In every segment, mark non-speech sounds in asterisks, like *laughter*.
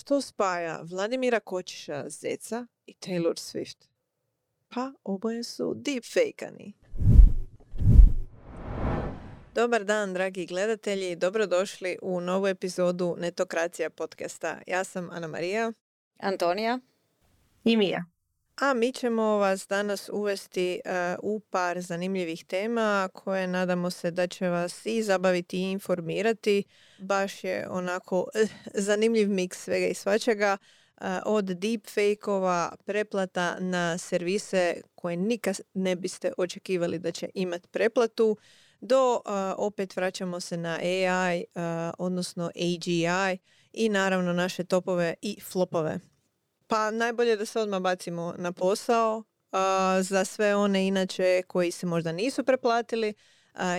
Što spaja Vladimira Kočiša Zeca i Taylor Swift? Pa oboje su deepfake-ani. Dobar dan, dragi gledatelji. Dobrodošli u novu epizodu Netokracija podcasta. Ja sam Ana Marija. Antonija. I Mija. A mi ćemo vas danas uvesti uh, u par zanimljivih tema koje nadamo se da će vas i zabaviti i informirati. Baš je onako eh, zanimljiv miks svega i svačega. Uh, od deepfake-ova preplata na servise koje nikad ne biste očekivali da će imati preplatu do uh, opet vraćamo se na AI, odnosno AGI i naravno naše topove i flopove. Pa najbolje da se odmah bacimo na posao. za sve one inače koji se možda nisu preplatili,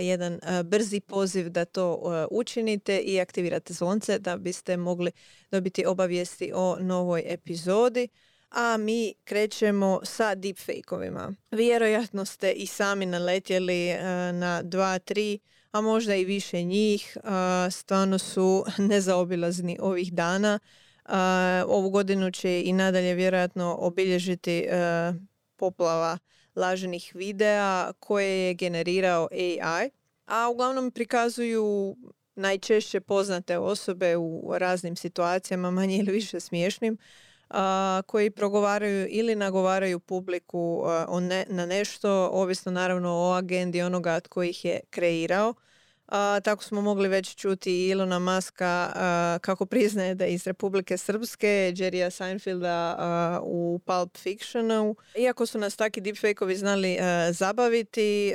jedan brzi poziv da to učinite i aktivirate zvonce da biste mogli dobiti obavijesti o novoj epizodi. A mi krećemo sa deepfake-ovima. Vjerojatno ste i sami naletjeli na dva, tri, a možda i više njih. Stvarno su *laughs* nezaobilazni ovih dana ovu godinu će i nadalje vjerojatno obilježiti e, poplava laženih videa koje je generirao AI, a uglavnom prikazuju najčešće poznate osobe u raznim situacijama, manje ili više smiješnim, koji progovaraju ili nagovaraju publiku na nešto, ovisno naravno o agendi onoga tko ih je kreirao. A, tako smo mogli već čuti Ilona Maska kako priznaje da je iz Republike Srpske, Jerrya Seinfelda u Pulp Fictionu. Iako su nas taki deepfake-ovi znali zabaviti,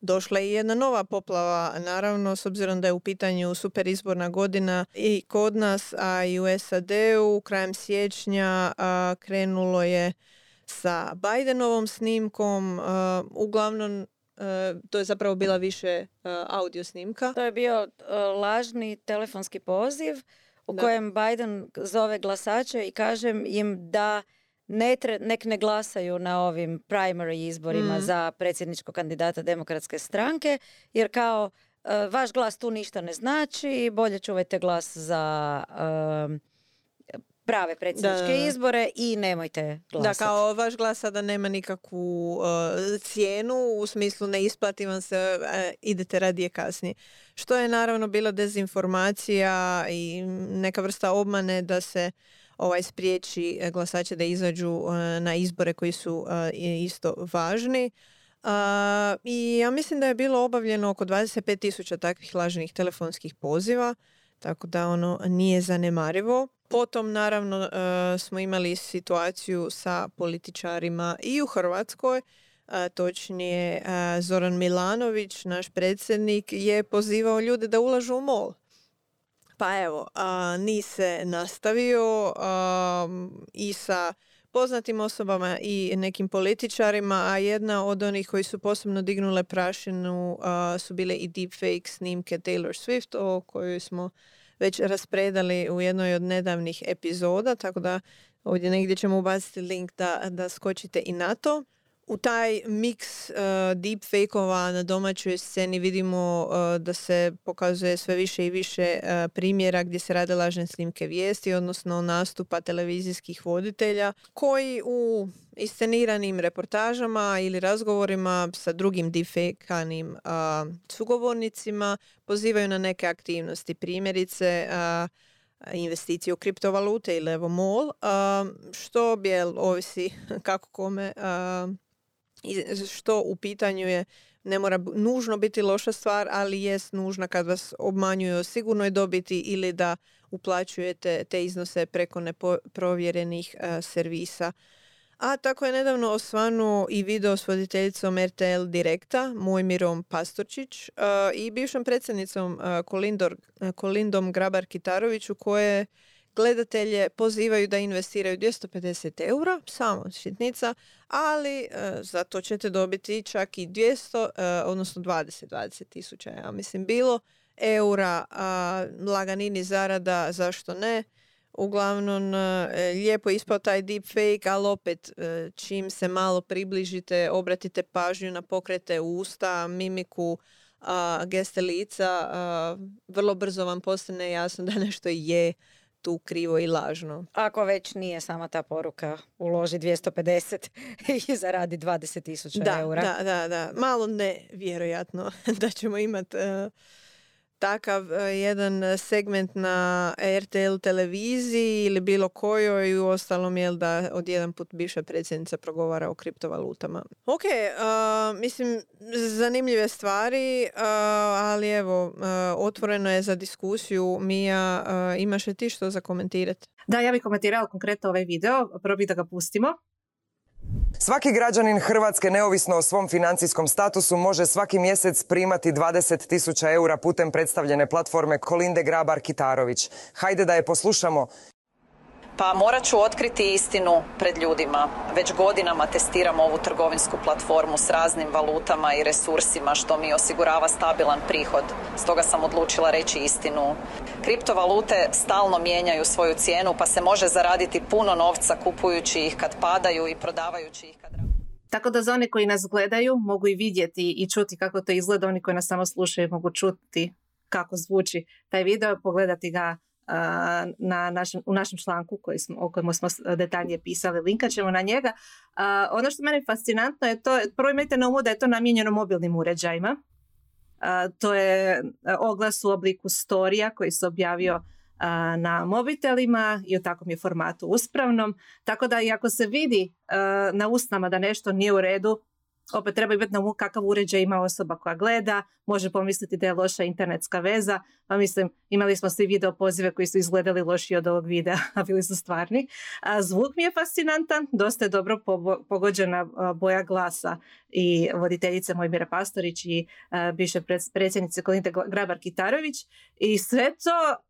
došla je i jedna nova poplava, naravno, s obzirom da je u pitanju super izborna godina i kod nas, a i u SAD-u krajem siječnja krenulo je sa Bidenovom snimkom. Uglavnom E, to je zapravo bila više e, audio snimka. To je bio e, lažni telefonski poziv u kojem Biden zove glasače i kaže im da ne nek ne glasaju na ovim primary izborima mm. za predsjedničkog kandidata demokratske stranke, jer kao vaš glas tu ništa ne znači, bolje čuvajte glas za prave predsjedničke izbore i nemojte glasati. Da, kao vaš glas sada nema nikakvu uh, cijenu, u smislu ne isplati vam se, uh, idete radije kasnije. Što je naravno bila dezinformacija i neka vrsta obmane da se ovaj spriječi glasače da izađu uh, na izbore koji su isto važni. I ja mislim da je bilo obavljeno oko 25 tisuća takvih lažnih telefonskih poziva, tako da ono nije zanemarivo. Potom naravno e, smo imali situaciju sa političarima i u Hrvatskoj, točnije e, Zoran Milanović, naš predsjednik, je pozivao ljude da ulažu u MOL. Pa evo, ni se nastavio i sa poznatim osobama i nekim političarima, a jedna od onih koji su posebno dignule prašinu su bile i deepfake snimke Taylor Swift o kojoj smo već raspredali u jednoj od nedavnih epizoda, tako da ovdje negdje ćemo ubaciti link da, da skočite i na to. U taj miks uh, deepfake-ova na domaćoj sceni vidimo uh, da se pokazuje sve više i više uh, primjera gdje se rade lažne snimke vijesti, odnosno nastupa televizijskih voditelja koji u isceniranim reportažama ili razgovorima sa drugim deepfake-anim sugovornicima pozivaju na neke aktivnosti. Primjerice, investicije u kriptovalute ili evo MOL, što bi ovisi *laughs* kako kome što u pitanju je ne mora nužno biti loša stvar, ali jest nužna kad vas obmanjuju o sigurnoj dobiti ili da uplaćujete te iznose preko neprovjerenih servisa. A tako je nedavno osvanuo i video s voditeljicom RTL Direkta, Mojmirom Pastorčić i bivšom predsjednicom Kolindom Grabar-Kitaroviću koje gledatelje pozivaju da investiraju 250 eura, samo šitnica, ali e, za to ćete dobiti čak i 200, e, odnosno 20, 20 tisuća, ja mislim, bilo eura, a, laganini zarada, zašto ne? Uglavnom, e, lijepo ispao taj deepfake, ali opet, čim se malo približite, obratite pažnju na pokrete usta, mimiku, a, geste lica, vrlo brzo vam postane jasno da nešto je tu krivo i lažno. Ako već nije sama ta poruka, uloži 250 *laughs* i zaradi 20 tisuća eura. Da, da, da. Malo nevjerojatno *laughs* da ćemo imati e, takav e, jedan segment na RTL televiziji ili bilo kojoj i u ostalom jel da od jedan put bivša predsjednica progovara o kriptovalutama. Ok, uh, mislim zanimljive stvari, uh, ali evo uh, otvoreno je za diskusiju. Mija, imaš li ti što za komentirati? Da, ja bih komentirala konkretno ovaj video, prvo bih da ga pustimo. Svaki građanin Hrvatske, neovisno o svom financijskom statusu, može svaki mjesec primati 20.000 eura putem predstavljene platforme Kolinde Grabar-Kitarović. Hajde da je poslušamo pa morat ću otkriti istinu pred ljudima. Već godinama testiram ovu trgovinsku platformu s raznim valutama i resursima što mi osigurava stabilan prihod. Stoga sam odlučila reći istinu. Kriptovalute stalno mijenjaju svoju cijenu pa se može zaraditi puno novca kupujući ih kad padaju i prodavajući ih kad... Tako da za one koji nas gledaju mogu i vidjeti i čuti kako to izgleda, oni koji nas samo slušaju mogu čuti kako zvuči taj video, pogledati ga na našem, u našem članku koji smo, o kojem smo detaljnije pisali, linkat ćemo na njega. ono što meni fascinantno je to, prvo imajte na umu da je to namijenjeno mobilnim uređajima. to je oglas u obliku storija koji se objavio na mobitelima i u takvom je formatu uspravnom. Tako da i ako se vidi na usnama da nešto nije u redu, opet treba imati na umu kakav uređaj ima osoba koja gleda, može pomisliti da je loša internetska veza, pa mislim imali smo svi video pozive koji su izgledali loši od ovog videa, *laughs* a bili su stvarni. A zvuk mi je fascinantan, dosta je dobro pogođena boja glasa i voditeljice Mojmira Pastorić i bivše predsjednice Kolinte Grabar-Kitarović i sve to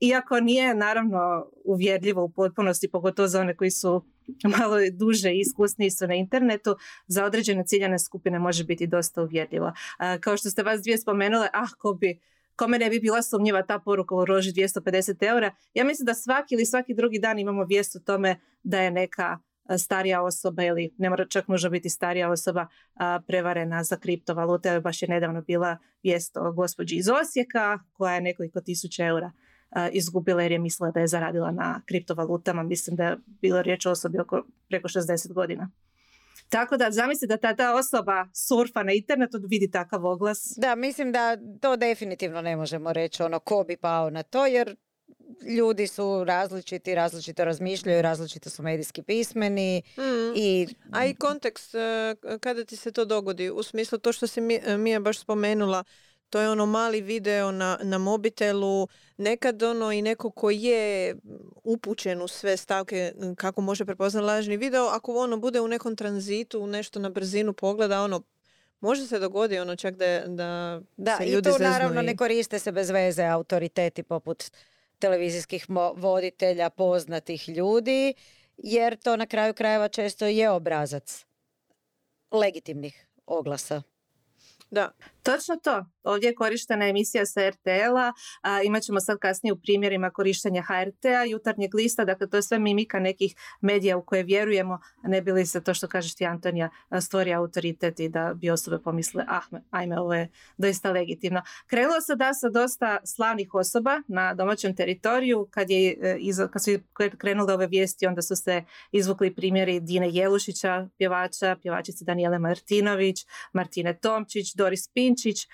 iako nije naravno uvjerljivo u potpunosti, pogotovo za one koji su *laughs* malo duže i iskusniji su na internetu, za određene ciljane skupine može biti dosta uvjerljivo. kao što ste vas dvije spomenule, ah, ko bi kome ne bi bila sumnjiva ta poruka u roži 250 eura. Ja mislim da svaki ili svaki drugi dan imamo vijest o tome da je neka starija osoba ili ne mora čak možda biti starija osoba prevarena za kriptovalute. Baš je nedavno bila vijest o gospođi iz Osijeka koja je nekoliko tisuća eura izgubila jer je mislila da je zaradila na kriptovalutama. Mislim da je bilo riječ o osobi oko preko 60 godina. Tako da zamislite da ta, osoba surfa na internetu vidi takav oglas. Da, mislim da to definitivno ne možemo reći ono ko bi pao na to jer ljudi su različiti, različito razmišljaju, različito su medijski pismeni. Mm. I... A i kontekst e, kada ti se to dogodi, u smislu to što si mi je baš spomenula, to je ono mali video na, na mobitelu, nekad ono i neko ko je upućen u sve stavke kako može prepoznati lažni video, ako ono bude u nekom tranzitu, nešto na brzinu pogleda, ono Može se dogodi ono čak da, da, da se ljudi i tu naravno ne koriste se bez veze autoriteti poput televizijskih voditelja, poznatih ljudi, jer to na kraju krajeva često je obrazac legitimnih oglasa. Da. Točno to. Ovdje je korištena emisija sa RTL-a, imat ćemo sad kasnije u primjerima korištenja HRT-a, jutarnjeg lista, dakle to je sve mimika nekih medija u koje vjerujemo, ne bi li se to što kažeš ti Antonija stvori autoritet i da bi osobe pomisle, ah, ajme, ovo je doista legitimno. Krenulo se da sa dosta slavnih osoba na domaćem teritoriju, kad, je, e, kad su krenule ove vijesti, onda su se izvukli primjeri Dine Jelušića, pjevača, pjevačice Danijele Martinović, Martine Tomčić, Doris Pinčić,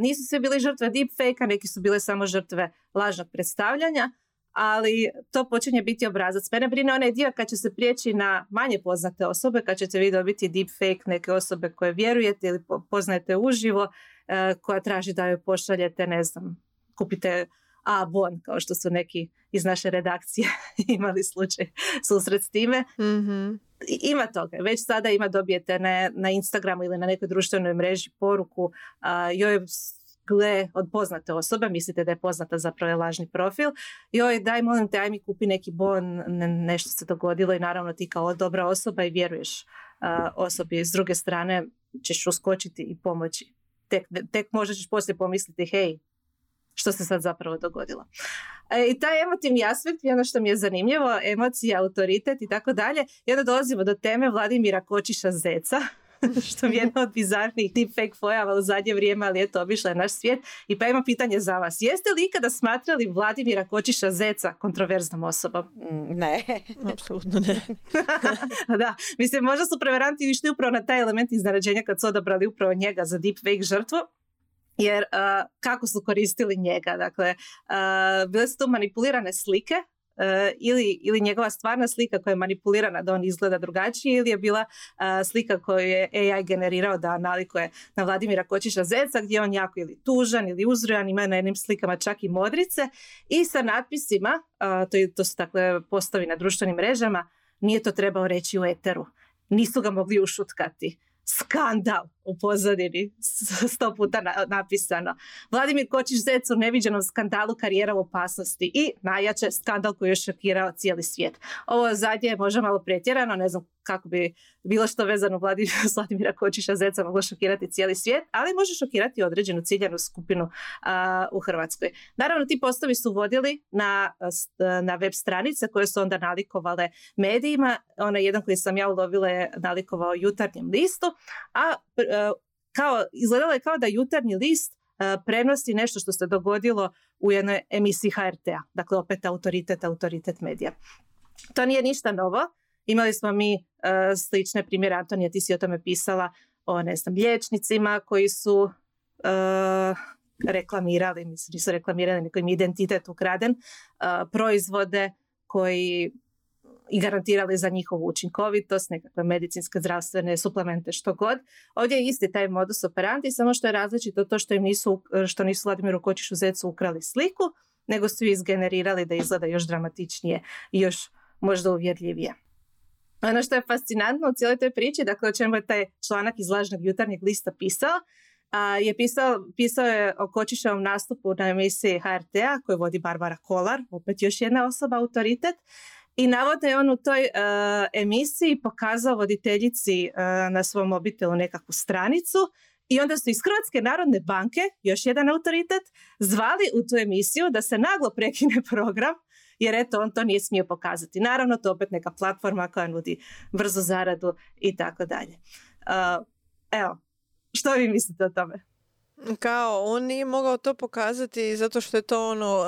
nisu sve bili žrtve deepfake-a, neki su bile samo žrtve lažnog predstavljanja, ali to počinje biti obrazac. Mene brine onaj dio kad će se prijeći na manje poznate osobe, kad ćete vi dobiti deepfake neke osobe koje vjerujete ili poznajete uživo, e, koja traži da joj pošaljete, ne znam, kupite a bon, kao što su neki iz naše redakcije *laughs* imali slučaj susret s time. mm Ima toga. Već sada ima dobijete na, na Instagramu ili na nekoj društvenoj mreži poruku a, joj gle od poznate osobe, mislite da je poznata zapravo je lažni profil. Joj, daj molim te, aj mi kupi neki bon, ne, nešto se dogodilo i naravno ti kao dobra osoba i vjeruješ a, osobi s druge strane ćeš uskočiti i pomoći. Tek, tek možda ćeš poslije pomisliti, hej, što se sad zapravo dogodilo. E, I taj emotivni aspekt je ono što mi je zanimljivo, emocija, autoritet i tako dalje. I onda dolazimo do teme Vladimira Kočiša Zeca, *laughs* što je jedna od bizarnih deepfake pojava u zadnje vrijeme, ali eto, obišla je naš svijet. I pa imam pitanje za vas. Jeste li ikada smatrali Vladimira Kočiša Zeca kontroverznom osobom? Mm, ne. *laughs* Apsolutno ne. *laughs* da, mislim, možda su preveranti išli upravo na taj element iznenađenja kad su odabrali upravo njega za deepfake žrtvu. Jer kako su koristili njega? Dakle, bile su tu manipulirane slike E, ili, ili njegova stvarna slika koja je manipulirana da on izgleda drugačije ili je bila slika koju je AI generirao da nalikuje na Vladimira Kočiša Zeca gdje on jako ili tužan ili uzrojan, ima na jednim slikama čak i modrice i sa natpisima, to, to su dakle postavi na društvenim mrežama, nije to trebao reći u eteru. Nisu ga mogli ušutkati skandal u pozadini, sto puta napisano. Vladimir Kočić Zec u neviđenom skandalu karijera u opasnosti i najjače skandal koji je šokirao cijeli svijet. Ovo zadnje je možda malo pretjerano, ne znam kako bi bilo što vezano *laughs* Vladimira Kočiša Zeca moglo šokirati cijeli svijet, ali može šokirati određenu ciljanu skupinu u Hrvatskoj. Naravno, ti postovi su vodili na, na web stranice koje su onda nalikovale medijima. Onaj jedan koji sam ja ulovila je nalikovao jutarnjem listu, a kao, izgledalo je kao da jutarnji list prenosi nešto što se dogodilo u jednoj emisiji HRT-a. Dakle, opet autoritet, autoritet medija. To nije ništa novo. Imali smo mi uh, slične primjere, Antonija, ti si o tome pisala, o ne znam, liječnicima koji su uh, reklamirali, mislim, nisu reklamirali, nego im identitet ukraden, proizvode koji i garantirali za njihovu učinkovitost, nekakve medicinske, zdravstvene suplemente, što god. Ovdje je isti taj modus operandi, samo što je različito to što im nisu, što nisu Vladimiru Kočišu Zecu ukrali sliku, nego su izgenerirali da izgleda još dramatičnije i još možda uvjerljivije. Ono što je fascinantno u cijeloj toj priči, dakle o čemu je taj članak iz lažnog jutarnjeg lista pisao, a, je pisao, pisao je o Kočiševom nastupu na emisiji HRT-a koju vodi Barbara Kolar, opet još jedna osoba, autoritet. I navodno je on u toj e, emisiji pokazao voditeljici e, na svom mobitelu nekakvu stranicu i onda su iz Hrvatske narodne banke, još jedan autoritet, zvali u tu emisiju da se naglo prekine *laughs* program jer eto on to nije smio pokazati. Naravno to opet neka platforma koja nudi brzo zaradu i tako dalje. Evo, što vi mislite o tome? Kao, on nije mogao to pokazati zato što je to ono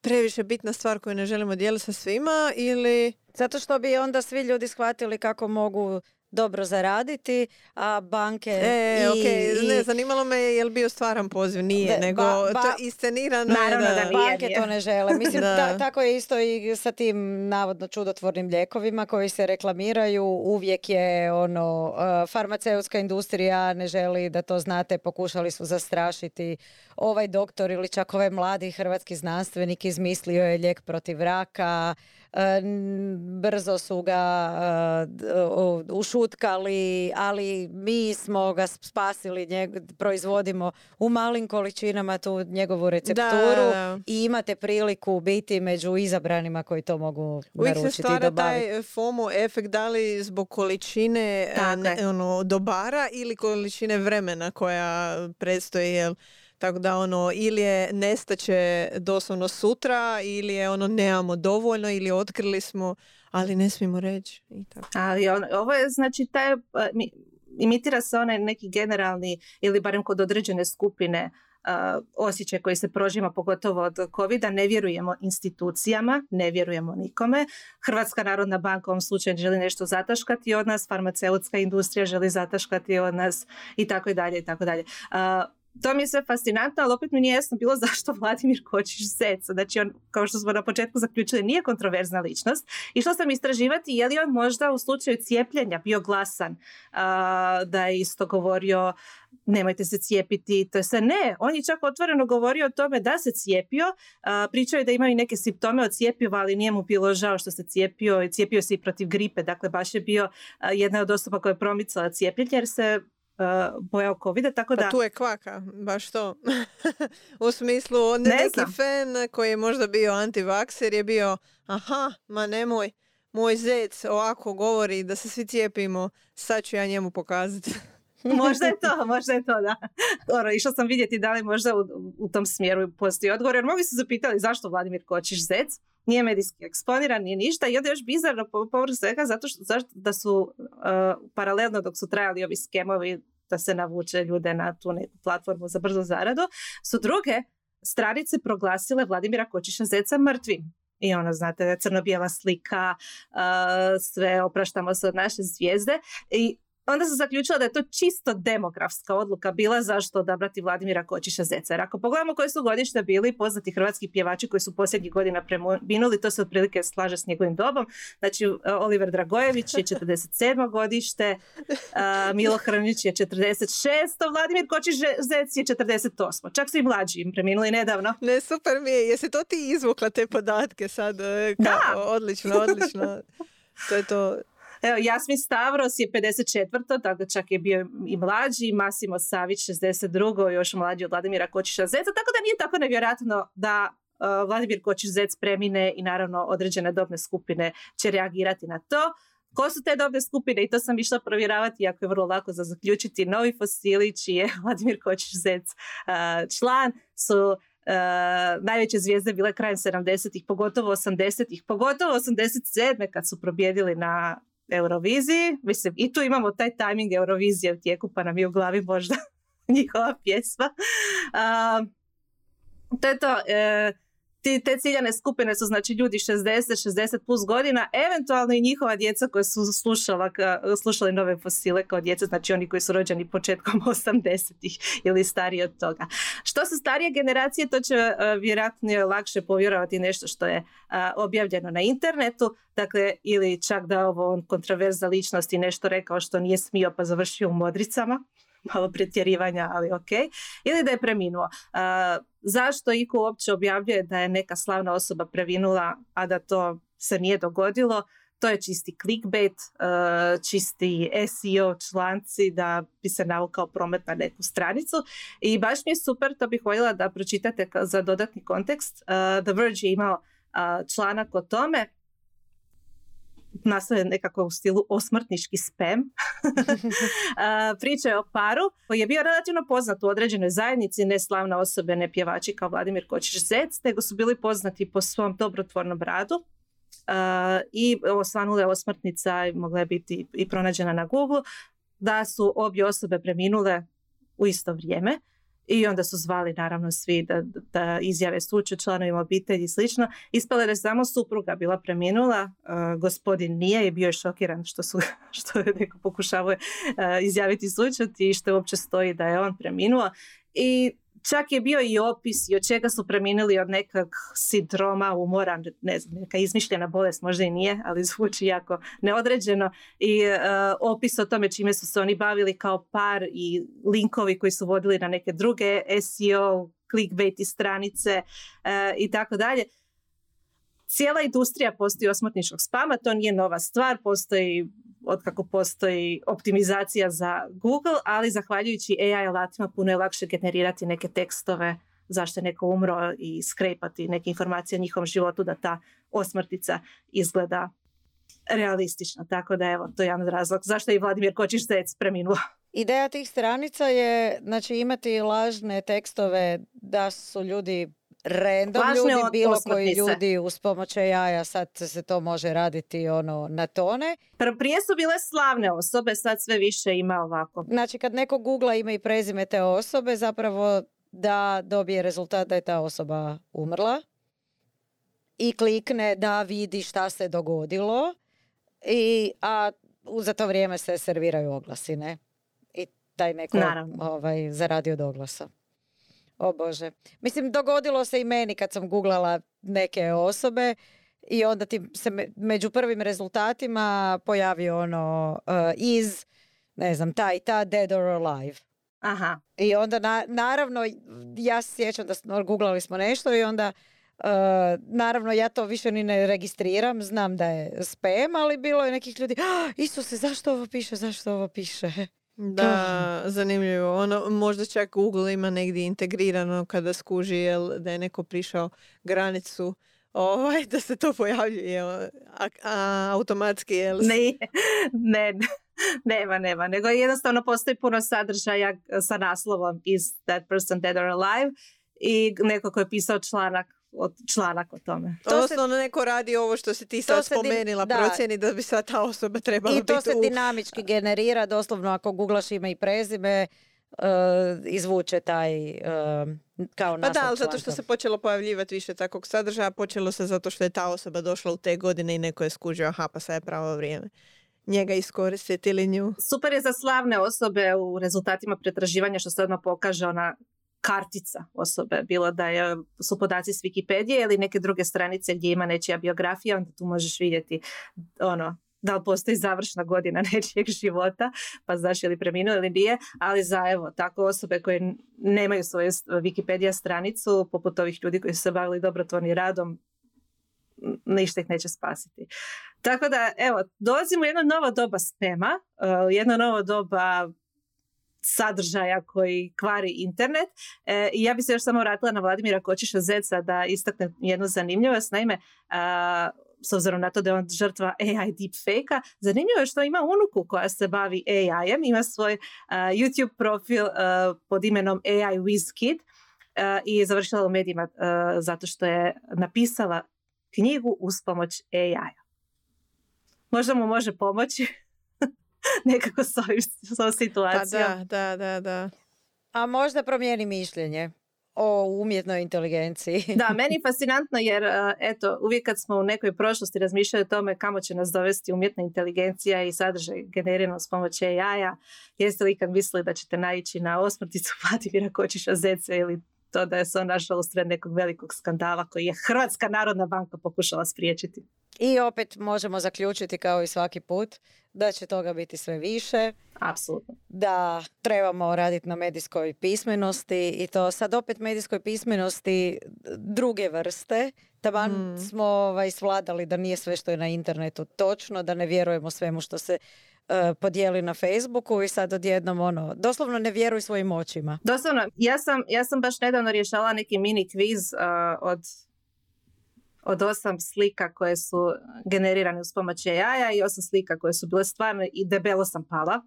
previše bitna stvar koju ne želimo dijeliti sa svima ili... Zato što bi onda svi ljudi shvatili kako mogu dobro zaraditi, a banke e, i, Ne, zanimalo me je li bio stvaran poziv, nije, nego to je iscenirano. Naravno da, da banke to ne žele. Mislim, da. tako je isto i sa tim navodno čudotvornim ljekovima koji se reklamiraju. Uvijek je ono, uh, farmaceutska industrija ne želi da to znate, pokušali su zastrašiti ovaj doktor ili čak ovaj mladi hrvatski znanstvenik izmislio je lijek protiv raka, E, brzo su ga e, ušutkali, ali mi smo ga spasili, proizvodimo u malim količinama tu njegovu recepturu i imate priliku biti među izabranima koji to mogu Uvijek naručiti se stvara taj FOMO efekt da li zbog količine e, ono, dobara ili količine vremena koja predstoji, jel? Tako da ono ili je nestaće doslovno sutra ili je ono nemamo dovoljno ili otkrili smo, ali ne smijemo reći. I tako. Ali on, ovo je znači taj, mi, imitira se onaj neki generalni ili barem kod određene skupine uh, osjećaj koji se prožima pogotovo od covid ne vjerujemo institucijama, ne vjerujemo nikome. Hrvatska narodna banka u ovom slučaju želi nešto zataškati od nas, farmaceutska industrija želi zataškati od nas i tako dalje i tako dalje to mi je sve fascinantno, ali opet mi nije jasno bilo *laughs* zašto Vladimir Kočiš Zec. Znači on, kao što smo na početku zaključili, nije kontroverzna ličnost. Išla sam istraživati je li on možda u slučaju cijepljenja bio glasan da je isto govorio nemojte se cijepiti, to sve. Ne, on je čak otvoreno govorio o tome da se cijepio, pričao je da imaju neke simptome od cijepiva, ali nije mu bilo žao što se cijepio i cijepio se i protiv gripe, dakle baš je bio jedna od osoba koja je promicala cijepljenje jer se uh, bojao covid tako pa da... Pa tu je kvaka, baš to. *laughs* u smislu, ne, neki fan koji je možda bio antivakser je bio, aha, ma nemoj, moj zec ovako govori da se svi cijepimo, sad ću ja njemu pokazati. *laughs* možda je to, možda je to, da. *laughs* Dobro, išla sam vidjeti da li možda u, u tom smjeru postoji odgovor, jer mnogi su zapitali zašto Vladimir Kočiš zec. nije medijski eksponiran, nije ništa i onda još bizarno povrh svega zato što, zašto, da su paralelno dok su trajali ovi skemovi da se navuče ljude na tu platformu za brzo zaradu, su druge stranice proglasile Vladimira Kočiša Zeca mrtvim. I ono, znate, crno-bijela slika, sve opraštamo se od naše zvijezde. I onda sam zaključila da je to čisto demografska odluka bila zašto odabrati Vladimira Kočiša Zeca. Jer ako pogledamo koji su godište bili poznati hrvatski pjevači koji su posljednjih godina preminuli, to se otprilike slaže s njegovim dobom. Znači, Oliver Dragojević je 47. godište, Milo Hrnić je 46. Vladimir Kočiš Zec je 48. Čak su i mlađi im preminuli nedavno. Ne, super mi je. Jesi to ti izvukla te podatke sad? E, da! Odlično, odlično. To je to. Evo, Jasmin Stavros je 54. Tako čak je bio i mlađi, Masimo Savić 62. još mlađi od Vladimira Kočiša Zeca, tako da nije tako nevjerojatno da uh, Vladimir Kočiš Zec premine i naravno određene dobne skupine će reagirati na to. Ko su te dobne skupine? I to sam išla provjeravati, jako je vrlo lako za zaključiti. Novi fosili, čiji je *laughs* Vladimir Kočiš Zec uh, član, su Uh, najveće zvijezde bile krajem 70-ih, pogotovo 80-ih, pogotovo 87. kad su probjedili na Euroviziji. Mislim, i tu imamo taj timing Eurovizije u tijeku, pa nam je u glavi možda *laughs* njihova pjesma. Uh, to je to. E, ti, te ciljane skupine su znači ljudi 60, 60 plus godina, eventualno i njihova djeca koja su slušala, slušali nove fosile kao djeca, znači oni koji su rođeni početkom *laughs* 80-ih ili stariji od toga. Što su starije generacije, to će uh, vjerojatno lakše povjerovati nešto što je objavljeno na internetu, dakle ili čak da ovo on kontraverza ličnosti nešto rekao što nije smio pa završio u modricama *laughs* malo pretjerivanja, ali ok, ili da je preminuo. zašto iko uopće objavljuje da je neka slavna osoba previnula, a da to se nije dogodilo? To je čisti clickbait, čisti SEO članci da bi se navukao promet na neku stranicu. I baš mi je super, to bih voljela da pročitate za dodatni kontekst. The Verge je imao članak o tome nastaje nekako u stilu osmrtnički spam. *laughs* Priča je o paru koji je bio relativno poznat u određenoj zajednici, ne slavna osobe, ne pjevači kao Vladimir Kočić Zec, nego su bili poznati po svom dobrotvornom radu. Uh, I osvanula je osmrtnica i mogla je biti i pronađena na Google da su obje osobe preminule u isto vrijeme i onda su zvali naravno svi da, da izjave suću članovima obitelji i slično. Ispala je samo supruga bila preminula, gospodin nije i bio je šokiran što, su, *laughs* što je neko pokušavao izjaviti sućut i što uopće stoji da je on preminuo. I čak je bio i opis i od čega su preminuli od nekog sindroma umora, ne znam, neka izmišljena bolest možda i nije, ali zvuči jako neodređeno i uh, opis o tome čime su se oni bavili kao par i linkovi koji su vodili na neke druge SEO, clickbait stranice uh, i tako dalje. Cijela industrija postoji osmotničkog spama, to nije nova stvar, postoji kako postoji optimizacija za Google, ali zahvaljujući AI alatima puno je lakše generirati neke tekstove zašto je neko umro i skrepati neke informacije o njihovom životu da ta osmrtica izgleda realistično. Tako da evo, to je jedan razlog zašto je i Vladimir Kočiš Zec preminuo. Ideja tih stranica je znači, imati lažne tekstove da su ljudi random ljudi, bilo koji ljudi uz pomoć jaja, sad se to može raditi ono na tone. Prije su bile slavne osobe, sad sve više ima ovako. Znači kad neko googla ime i prezime te osobe, zapravo da dobije rezultat da je ta osoba umrla i klikne da vidi šta se dogodilo i a za to vrijeme se serviraju oglasi, ne? I taj neko ovaj, zaradi od oglasa. O Bože. Mislim, dogodilo se i meni kad sam googlala neke osobe i onda ti se među prvim rezultatima pojavio ono uh, iz, ne znam, ta i ta dead or alive. Aha. I onda naravno, ja se sjećam da smo, googlali smo nešto i onda uh, naravno ja to više ni ne registriram, znam da je spam, ali bilo je nekih ljudi, oh, Isuse, zašto ovo piše, zašto ovo piše? Da, zanimljivo. Ono, možda čak Google ima negdje integrirano kada skuži jel, da je neko prišao granicu ovaj, da se to pojavljuje a, automatski. Jel? Ne, ne, nema, nema. Nego jednostavno postoji puno sadržaja sa naslovom Is that person dead or alive? I neko ko je pisao članak članak o tome. To Odnosno, se, neko radi ovo što si ti sad spomenila, da. procjeni da bi sva ta osoba trebala biti I to se dinamički generira, doslovno ako googlaš ime i prezime, uh, izvuče taj uh, kao Pa da, ali zato što se počelo pojavljivati više takvog sadržaja, počelo se zato što je ta osoba došla u te godine i neko je skužio, aha, pa sad je pravo vrijeme njega iskoristiti ili nju. Super je za slavne osobe u rezultatima pretraživanja što se odmah pokaže ona kartica osobe, bilo da je, su podaci s Wikipedije ili neke druge stranice gdje ima nečija biografija, onda tu možeš vidjeti ono, da li postoji završna godina *laughs* nečijeg života, pa znaš je li preminuo ili nije, ali za evo, tako osobe koje nemaju svoju Wikipedia stranicu, poput ovih ljudi koji su se bavili dobrotvornim radom, ništa ih neće spasiti. Tako da, evo, dolazimo u jedno novo doba spema, uh, jedno novo doba sadržaja koji kvari internet. E, I ja bi se još samo vratila na Vladimira Kočiša Zeca da istakne jednu zanimljivost. Naime, s obzirom na to da je on žrtva AI deepfake-a, zanimljivo je što ima unuku koja se bavi AI-em, ima svoj YouTube profil pod imenom AI WizKid i je završila u medijima zato što je napisala knjigu uz pomoć AI-a. Možda mu može pomoći *laughs* nekako s, ovom situacijom. Pa da, da, da, da. A možda promijeni mišljenje o umjetnoj inteligenciji. *laughs* da, meni je fascinantno jer eto, uvijek kad smo u nekoj prošlosti razmišljali o tome kamo će nas dovesti umjetna inteligencija i sadržaj generiran s pomoći AI-a, jeste li ikad mislili da ćete naići na osmrticu *laughs* Vladimira Kočiša Zece ili to da je se on našao usred nekog velikog skandala koji je Hrvatska narodna banka pokušala spriječiti. I opet možemo zaključiti kao i svaki put da će toga biti sve više. Apsolutno. Da trebamo raditi na medijskoj pismenosti i to sad opet medijskoj pismenosti druge vrste. Taman mm. smo ovaj, svladali da nije sve što je na internetu točno, da ne vjerujemo svemu što se uh, podijeli na Facebooku i sad odjednom ono, doslovno ne vjeruj svojim očima. Doslovno, ja sam, ja sam baš nedavno rješala neki mini kviz od od osam slika koje su generirane uz pomoć AI-a i osam slika koje su bile stvarne i debelo sam pala.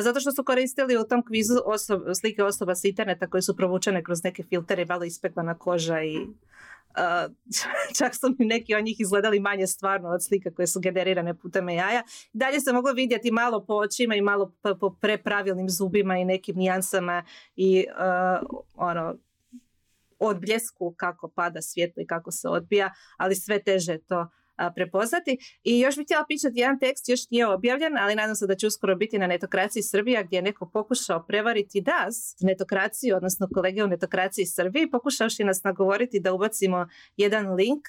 Zato što su koristili u tom kvizu osob, slike osoba s interneta koje su provučene kroz neke filtere malo ispeklana koža i *laughs* čak su mi neki od njih izgledali manje stvarno od slika koje su generirane putem AI-a. Dalje se moglo vidjeti malo po očima i malo po, prepravilnim zubima i nekim nijansama i uh, ono, odbljesku kako pada svjetlo i kako se odbija, ali sve teže to prepoznati. I još bih htjela pričati jedan tekst, još nije objavljen, ali nadam se da će uskoro biti na netokraciji Srbija gdje je neko pokušao prevariti DAS, netokraciju, odnosno kolege u netokraciji Srbiji, pokušavši nas nagovoriti da ubacimo jedan link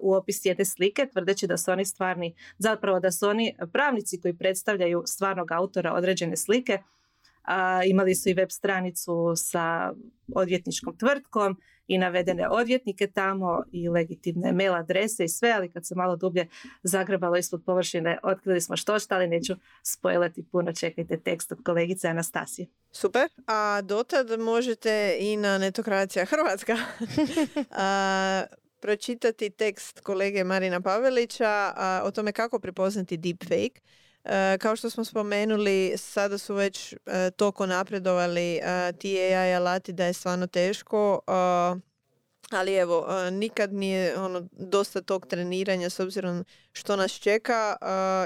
u opis jedne slike, tvrdeći da su oni stvarni, zapravo da su oni pravnici koji predstavljaju stvarnog autora određene slike, a, imali su i web stranicu sa odvjetničkom tvrtkom i navedene odvjetnike tamo i legitimne mail adrese i sve, ali kad se malo dublje zagrebalo ispod površine, otkrili smo što šta, ali neću spojlati puno, čekajte tekst od kolegice Anastasije. Super, a dotad možete i na Netokracija Hrvatska *laughs* a, pročitati tekst kolege Marina Pavelića o tome kako prepoznati deepfake. E, kao što smo spomenuli, sada su već e, toliko napredovali e, ti AI alati da je stvarno teško, ali evo, nikad nije ono, dosta tog treniranja s obzirom što nas čeka.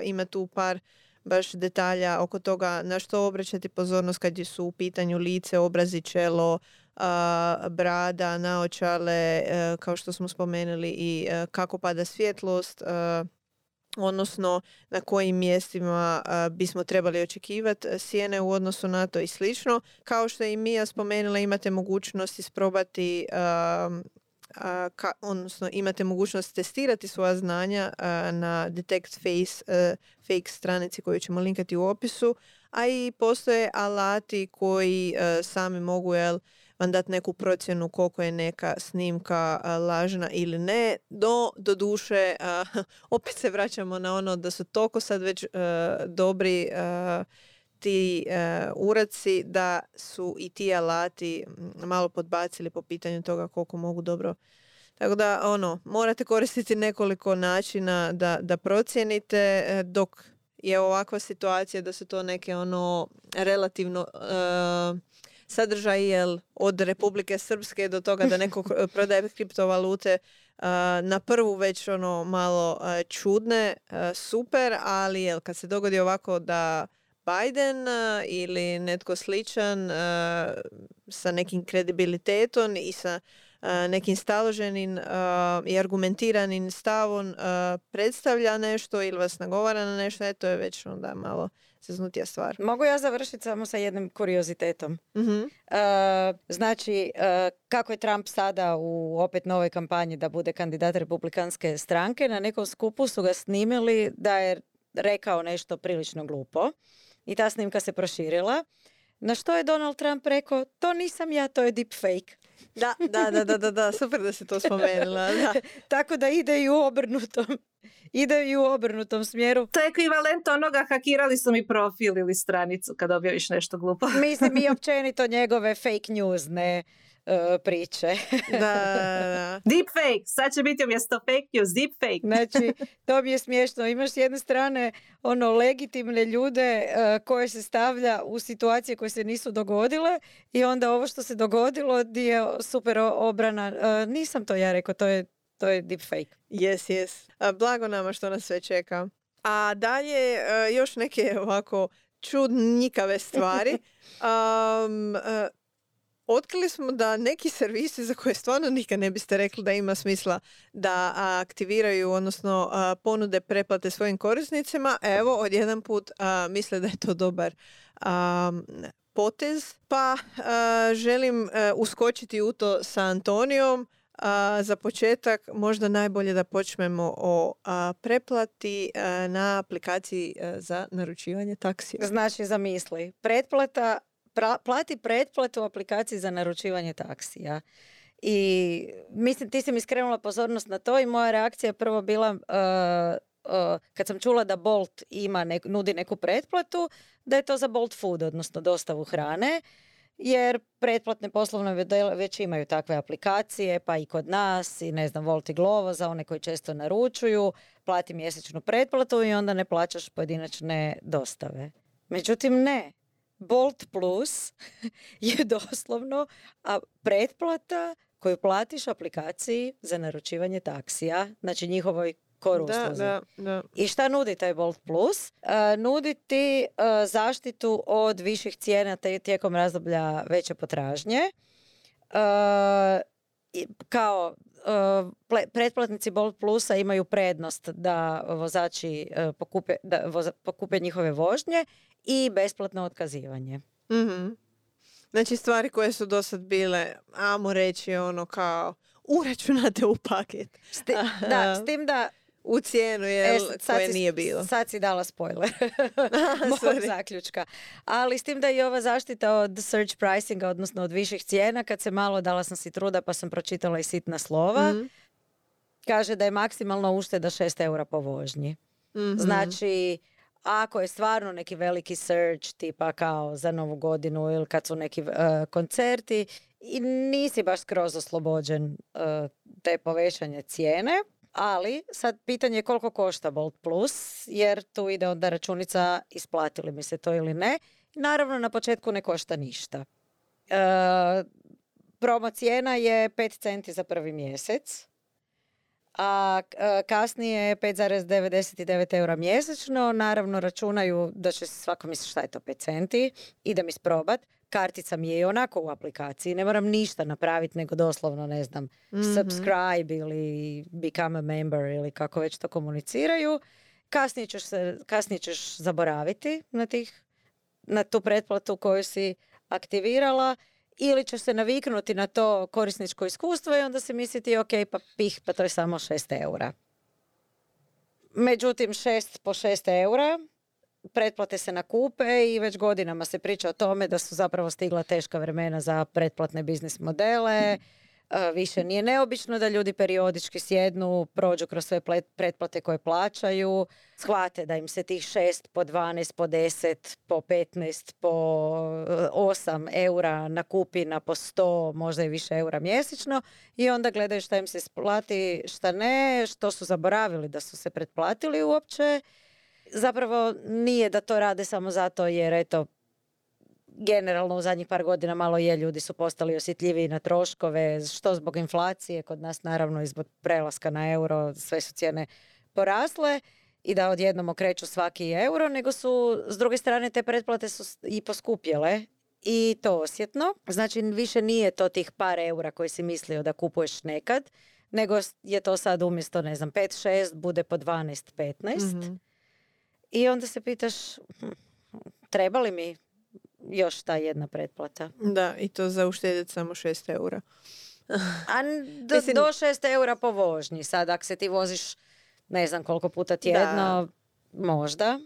Ima tu par baš detalja oko toga na što obraćati pozornost kad su u pitanju lice, obrazi, čelo, brada, naočale, kao što smo spomenuli i kako pada svjetlost, odnosno na kojim mjestima bismo trebali očekivati e, sjene u odnosu na to i slično. Kao što je i Mija spomenula, imate mogućnost isprobati ka, odnosno imate mogućnost testirati svoja znanja na Detect Face e, fake stranici koju ćemo linkati u opisu, a i postoje alati koji e, sami mogu jel, vam dati neku procjenu koliko je neka snimka lažna ili ne. Do, do duše, *laughs* opet se vraćamo na ono da su toliko sad već dobri ti uraci da su i ti alati malo podbacili po pitanju toga koliko mogu dobro tako da, ono, morate koristiti nekoliko načina da, da procijenite e, dok je ovakva situacija da su to neke ono relativno sadržaj jel, od Republike Srpske do toga da neko *laughs* prodaje kriptovalute na prvu već ono malo čudne, super, ali jel, kad se dogodi ovako da Biden ili netko sličan sa nekim kredibilitetom i sa nekim staloženim i argumentiranim stavom predstavlja nešto ili vas nagovara na nešto, e, to je već onda malo zeznutija stvar. Mogu ja završiti samo sa jednim kuriozitetom. mm znači, kako je Trump sada u opet novoj kampanji da bude kandidat republikanske stranke, na nekom skupu su ga snimili da je rekao nešto prilično glupo i ta snimka se proširila. Na što je Donald Trump rekao, to nisam ja, to je deepfake. Da, da, da, da, da, da, super da si to spomenula. Da. *laughs* Tako da ide i u obrnutom, *laughs* ide i u obrnutom smjeru. To je ekvivalent onoga, hakirali su mi profil ili stranicu kad objaviš nešto glupo. Mislim i *laughs* općenito njegove fake news, ne uh, priče. da, da, *laughs* Deepfake, sad će biti umjesto fake news, deepfake. znači, *laughs* to mi je smiješno. Imaš s jedne strane ono legitimne ljude uh, koje se stavlja u situacije koje se nisu dogodile i onda ovo što se dogodilo je super obrana. Uh, nisam to ja rekao, to je, to je deepfake. Yes, yes. Blago nama što nas sve čeka. A dalje još neke ovako čudnikave stvari. *laughs* Um, otkrili smo da neki servisi za koje stvarno nikad ne biste rekli da ima smisla da aktiviraju, odnosno ponude preplate svojim korisnicima, evo odjedan put misle da je to dobar potez. Pa želim uskočiti u to sa Antonijom. za početak možda najbolje da počnemo o preplati na aplikaciji za naručivanje taksija. Znači, zamisli, pretplata plati pretplatu u aplikaciji za naručivanje taksija. I mislim, ti si mi skrenula pozornost na to i moja reakcija je prvo bila uh, uh, kad sam čula da Bolt ima nudi neku pretplatu, da je to za Bolt Food, odnosno dostavu hrane, jer pretplatne poslovne već imaju takve aplikacije, pa i kod nas, i ne znam, Volt i Glovo, za one koji često naručuju, plati mjesečnu pretplatu i onda ne plaćaš pojedinačne dostave. Međutim, ne. Bolt Plus *laughs* je doslovno a pretplata koju platiš aplikaciji za naručivanje taksija, znači njihovoj koru da, da, da. I šta nudi taj Bolt Plus? Uh, nudi ti zaštitu od viših cijena tijekom razdoblja veće potražnje. kao pretplatnici Bolt Plusa imaju prednost da vozači pokupe, da pokupe njihove vožnje i besplatno otkazivanje. mm Znači stvari koje su do sad bile, amo reći ono kao uračunate u paket. *laughs* da, s tim da u cijenu je koje nije bilo. Sad si dala spoiler *laughs* *laughs* mog zaključka. Ali s tim da je ova zaštita od search pricinga, odnosno od viših cijena, kad se malo dala sam si truda pa sam pročitala i sitna slova, mhm. kaže da je maksimalna ušteda 6 eura po vožnji. Mhm. Znači, ako je stvarno neki veliki search tipa kao za novu godinu ili kad su neki uh, koncerti i nisi baš skroz oslobođen uh, te povećanje cijene, ali sad pitanje je koliko košta Bolt Plus, jer tu ide onda računica isplatili mi se to ili ne. Naravno na početku ne košta ništa. Uh, promo cijena je 5 centi za prvi mjesec a kasnije 5,99 eura mjesečno. Naravno računaju da će svako misli šta je to 5 centi, idem isprobat. Kartica mi je i onako u aplikaciji, ne moram ništa napraviti nego doslovno, ne znam, mm subscribe ili become a member ili kako već to komuniciraju. Kasnije ćeš, se, kasnije ćeš zaboraviti na, tih, na tu pretplatu koju si aktivirala ili ćeš se naviknuti na to korisničko iskustvo i onda se misliti ok, pa pih, pa to je samo 6 eura. Međutim, 6 po 6 eura pretplate se nakupe i već godinama se priča o tome da su zapravo stigla teška vremena za pretplatne biznis modele. Više nije neobično da ljudi periodički sjednu, prođu kroz sve pretplate koje plaćaju, shvate da im se tih 6 po 12, po 10, po 15, po 8 e, eura nakupi na po 100, možda i više eura mjesečno i onda gledaju šta im se isplati, šta ne, što su zaboravili da su se pretplatili uopće. Zapravo nije da to rade samo zato jer eto generalno u zadnjih par godina malo je, ljudi su postali osjetljiviji na troškove, što zbog inflacije, kod nas naravno i zbog prelaska na euro, sve su cijene porasle i da odjednom okreću svaki euro, nego su s druge strane te pretplate su i poskupjele i to osjetno. Znači više nije to tih par eura koji si mislio da kupuješ nekad, nego je to sad umjesto, ne znam, 5-6, bude po 12-15. Mhm. I onda se pitaš, treba li mi još ta jedna pretplata? Da, i to za uštedjeti samo 6 eura. A *laughs* do, Mislim- do 6 eura po vožnji. Sad, ako se ti voziš ne znam koliko puta tjedno, možda.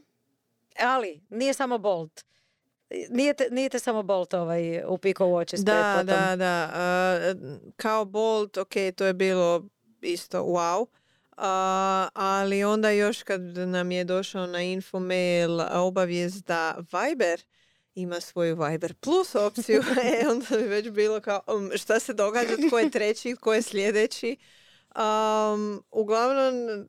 Ali, nije samo Bolt. Nije te, nije te samo Bolt ovaj upiko u oči s Da, pretplatom. da, da. A, kao Bolt, ok, to je bilo isto wow. A, ali onda još kad nam je došao na infomail obavijest da Viber ima svoju Viber Plus opciju, *laughs* e, onda bi već bilo kao um, šta se događa, tko je treći, tko je sljedeći. Um, uglavnom,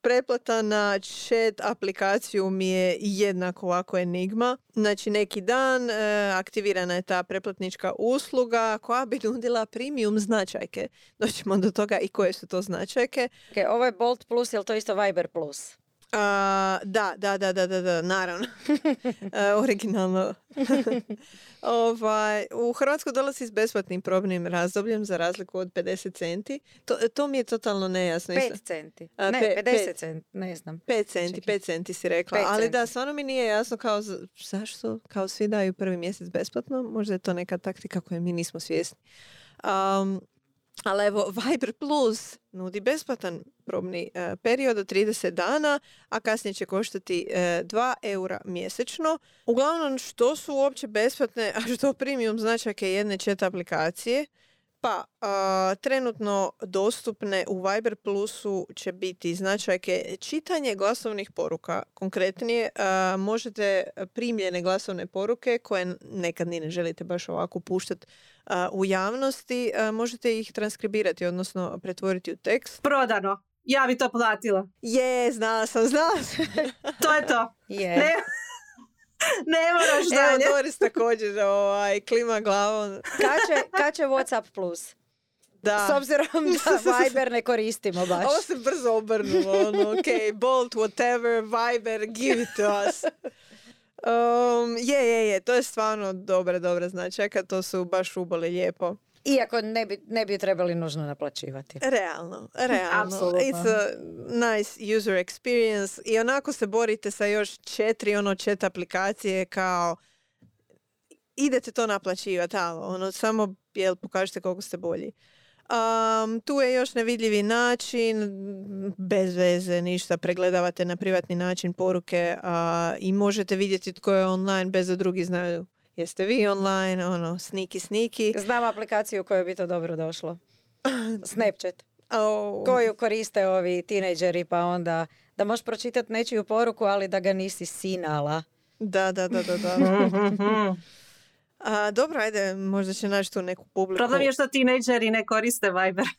pretplata na chat aplikaciju mi je jednako ovako enigma. Znači, neki dan e, aktivirana je ta preplatnička usluga koja bi nudila premium značajke. Doćemo do toga i koje su to značajke. Ok, ovo je Bolt Plus, je to isto Viber Plus? A, da, da, da, da, da, da, naravno. *laughs* E, originalno. *laughs* ovaj, u Hrvatsku dolazi s besplatnim probnim razdobljem za razliku od 50 centi. To, to mi je totalno nejasno. 5 centi. A, ne, pe- 50 pet. centi, ne znam. 5 centi, Čekaj. 5 centi si rekla. Ali da, stvarno mi nije jasno kao za- zašto kao svi daju prvi mjesec besplatno. Možda je to neka taktika koje mi nismo svjesni. Um, ali evo, Viber Plus nudi besplatan probni e, period od 30 dana, a kasnije će koštati e, 2 eura mjesečno. Uglavnom, što su uopće besplatne, a što premium značajke jedne chat aplikacije? Pa, a, trenutno dostupne u Viber Plusu će biti značajke čitanje glasovnih poruka. Konkretnije, a, možete primljene glasovne poruke koje nekad ni ne želite baš ovako puštati u javnosti, a, možete ih transkribirati, odnosno pretvoriti u tekst. Prodano. Ja bi to platila. Je, znala sam, znala sam. To je to. *laughs* Je. Ne, *laughs* ne moraš Evo, dalje. Doris također ovaj, klima glavom. Kad će, kad će Whatsapp Plus? Da. S obzirom *laughs* da Viber ne koristimo baš. Ovo se brzo obrnulo, ono, ok, *laughs* Bolt, whatever, Viber, give it to us. Um, je, je, je, to je stvarno dobra, dobra značajka, to su baš uboli lijepo. Iako ne bi, ne bi trebali nužno naplaćivati. Realno, realno. It's a nice user experience i onako se borite sa još četiri ono chat aplikacije kao idete to naplaćivati, ali ono samo jel pokažete koliko ste bolji. Um, tu je još nevidljivi način, bez veze, ništa, pregledavate na privatni način poruke a, i možete vidjeti tko je online bez da drugi znaju jeste vi online, ono, sniki, sniki. Znam aplikaciju u kojoj bi to dobro došlo. *clears throat* Snapchat. Au. Koju koriste ovi tinejdžeri pa onda da možeš pročitati nečiju poruku, ali da ga nisi sinala. Da, da, da, da, da. *laughs* A, dobro, ajde, možda će naći tu neku publiku. Problem je što tinejdžeri ne koriste Viber. *laughs*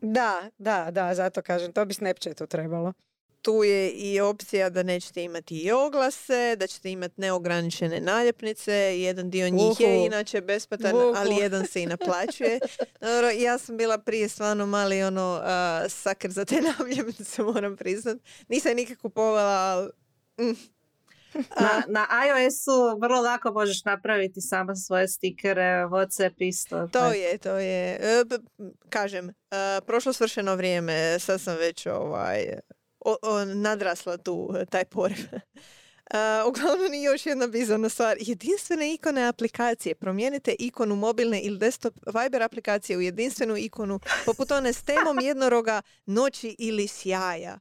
Da, da, da, zato kažem, to bi Snapchatu trebalo. Tu je i opcija da nećete imati i oglase, da ćete imati neograničene naljepnice. Jedan dio njih je Uhu. inače besplatan, Uhu. ali jedan se i naplaćuje. *laughs* Dobro, ja sam bila prije stvarno mali ono a, saker za te *laughs* naljepnice, moram priznat. Nisam nikad kupovala, ali... mm. Na, na iOS-u vrlo lako možeš napraviti sama svoje stikere, Whatsapp isto. To je, to je. E, Kažem, e, prošlo svršeno vrijeme, sad sam već ovaj, o- o- nadrasla tu, e, taj poriv. *laughs* E, uglavnom i još jedna bizarna stvar. Jedinstvene ikone aplikacije. Promijenite ikonu mobilne ili desktop Viber aplikacije u jedinstvenu ikonu poput one s temom *laughs* jednoroga, noći ili sjaja.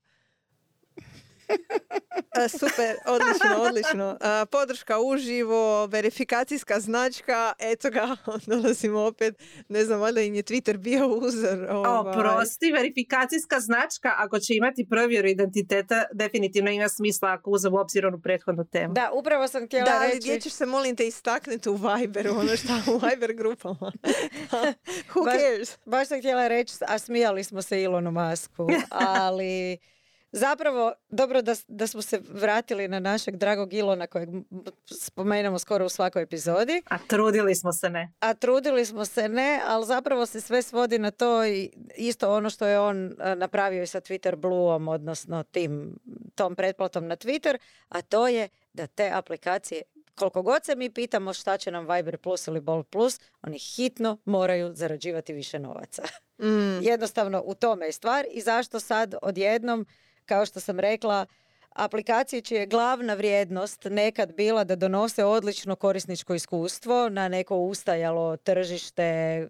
Super, odlično, odlično. Podrška uživo, verifikacijska značka, eto ga, *laughs* dolazimo opet, ne znam, valjda im je Twitter bio uzor. O, ovaj. prosti, verifikacijska značka, ako će imati provjeru identiteta, definitivno ima smisla ako uzem u obzir onu prethodnu temu. Da, upravo sam htjela Da, ali reći... gdje ćeš se, molim te, istaknuti u Viberu, ono šta u *laughs* Viber grupama. Who Baš- cares? Baš sam htjela reći, a smijali smo se Ilonu Masku, *laughs* ali Zapravo, dobro da, da smo se vratili na našeg dragog Ilona kojeg spomenemo skoro u svakoj epizodi. A trudili smo se ne. A trudili smo se ne, ali zapravo se sve svodi na to i isto ono što je on napravio i sa Twitter Blueom, odnosno tim, tom pretplatom na Twitter, a to je da te aplikacije koliko god se mi pitamo šta će nam Viber Plus ili Bolt Plus, oni hitno moraju zarađivati više novaca. Mm. *laughs* Jednostavno u tome je stvar i zašto sad odjednom kao što sam rekla, aplikacije čija je glavna vrijednost nekad bila da donose odlično korisničko iskustvo na neko ustajalo tržište e,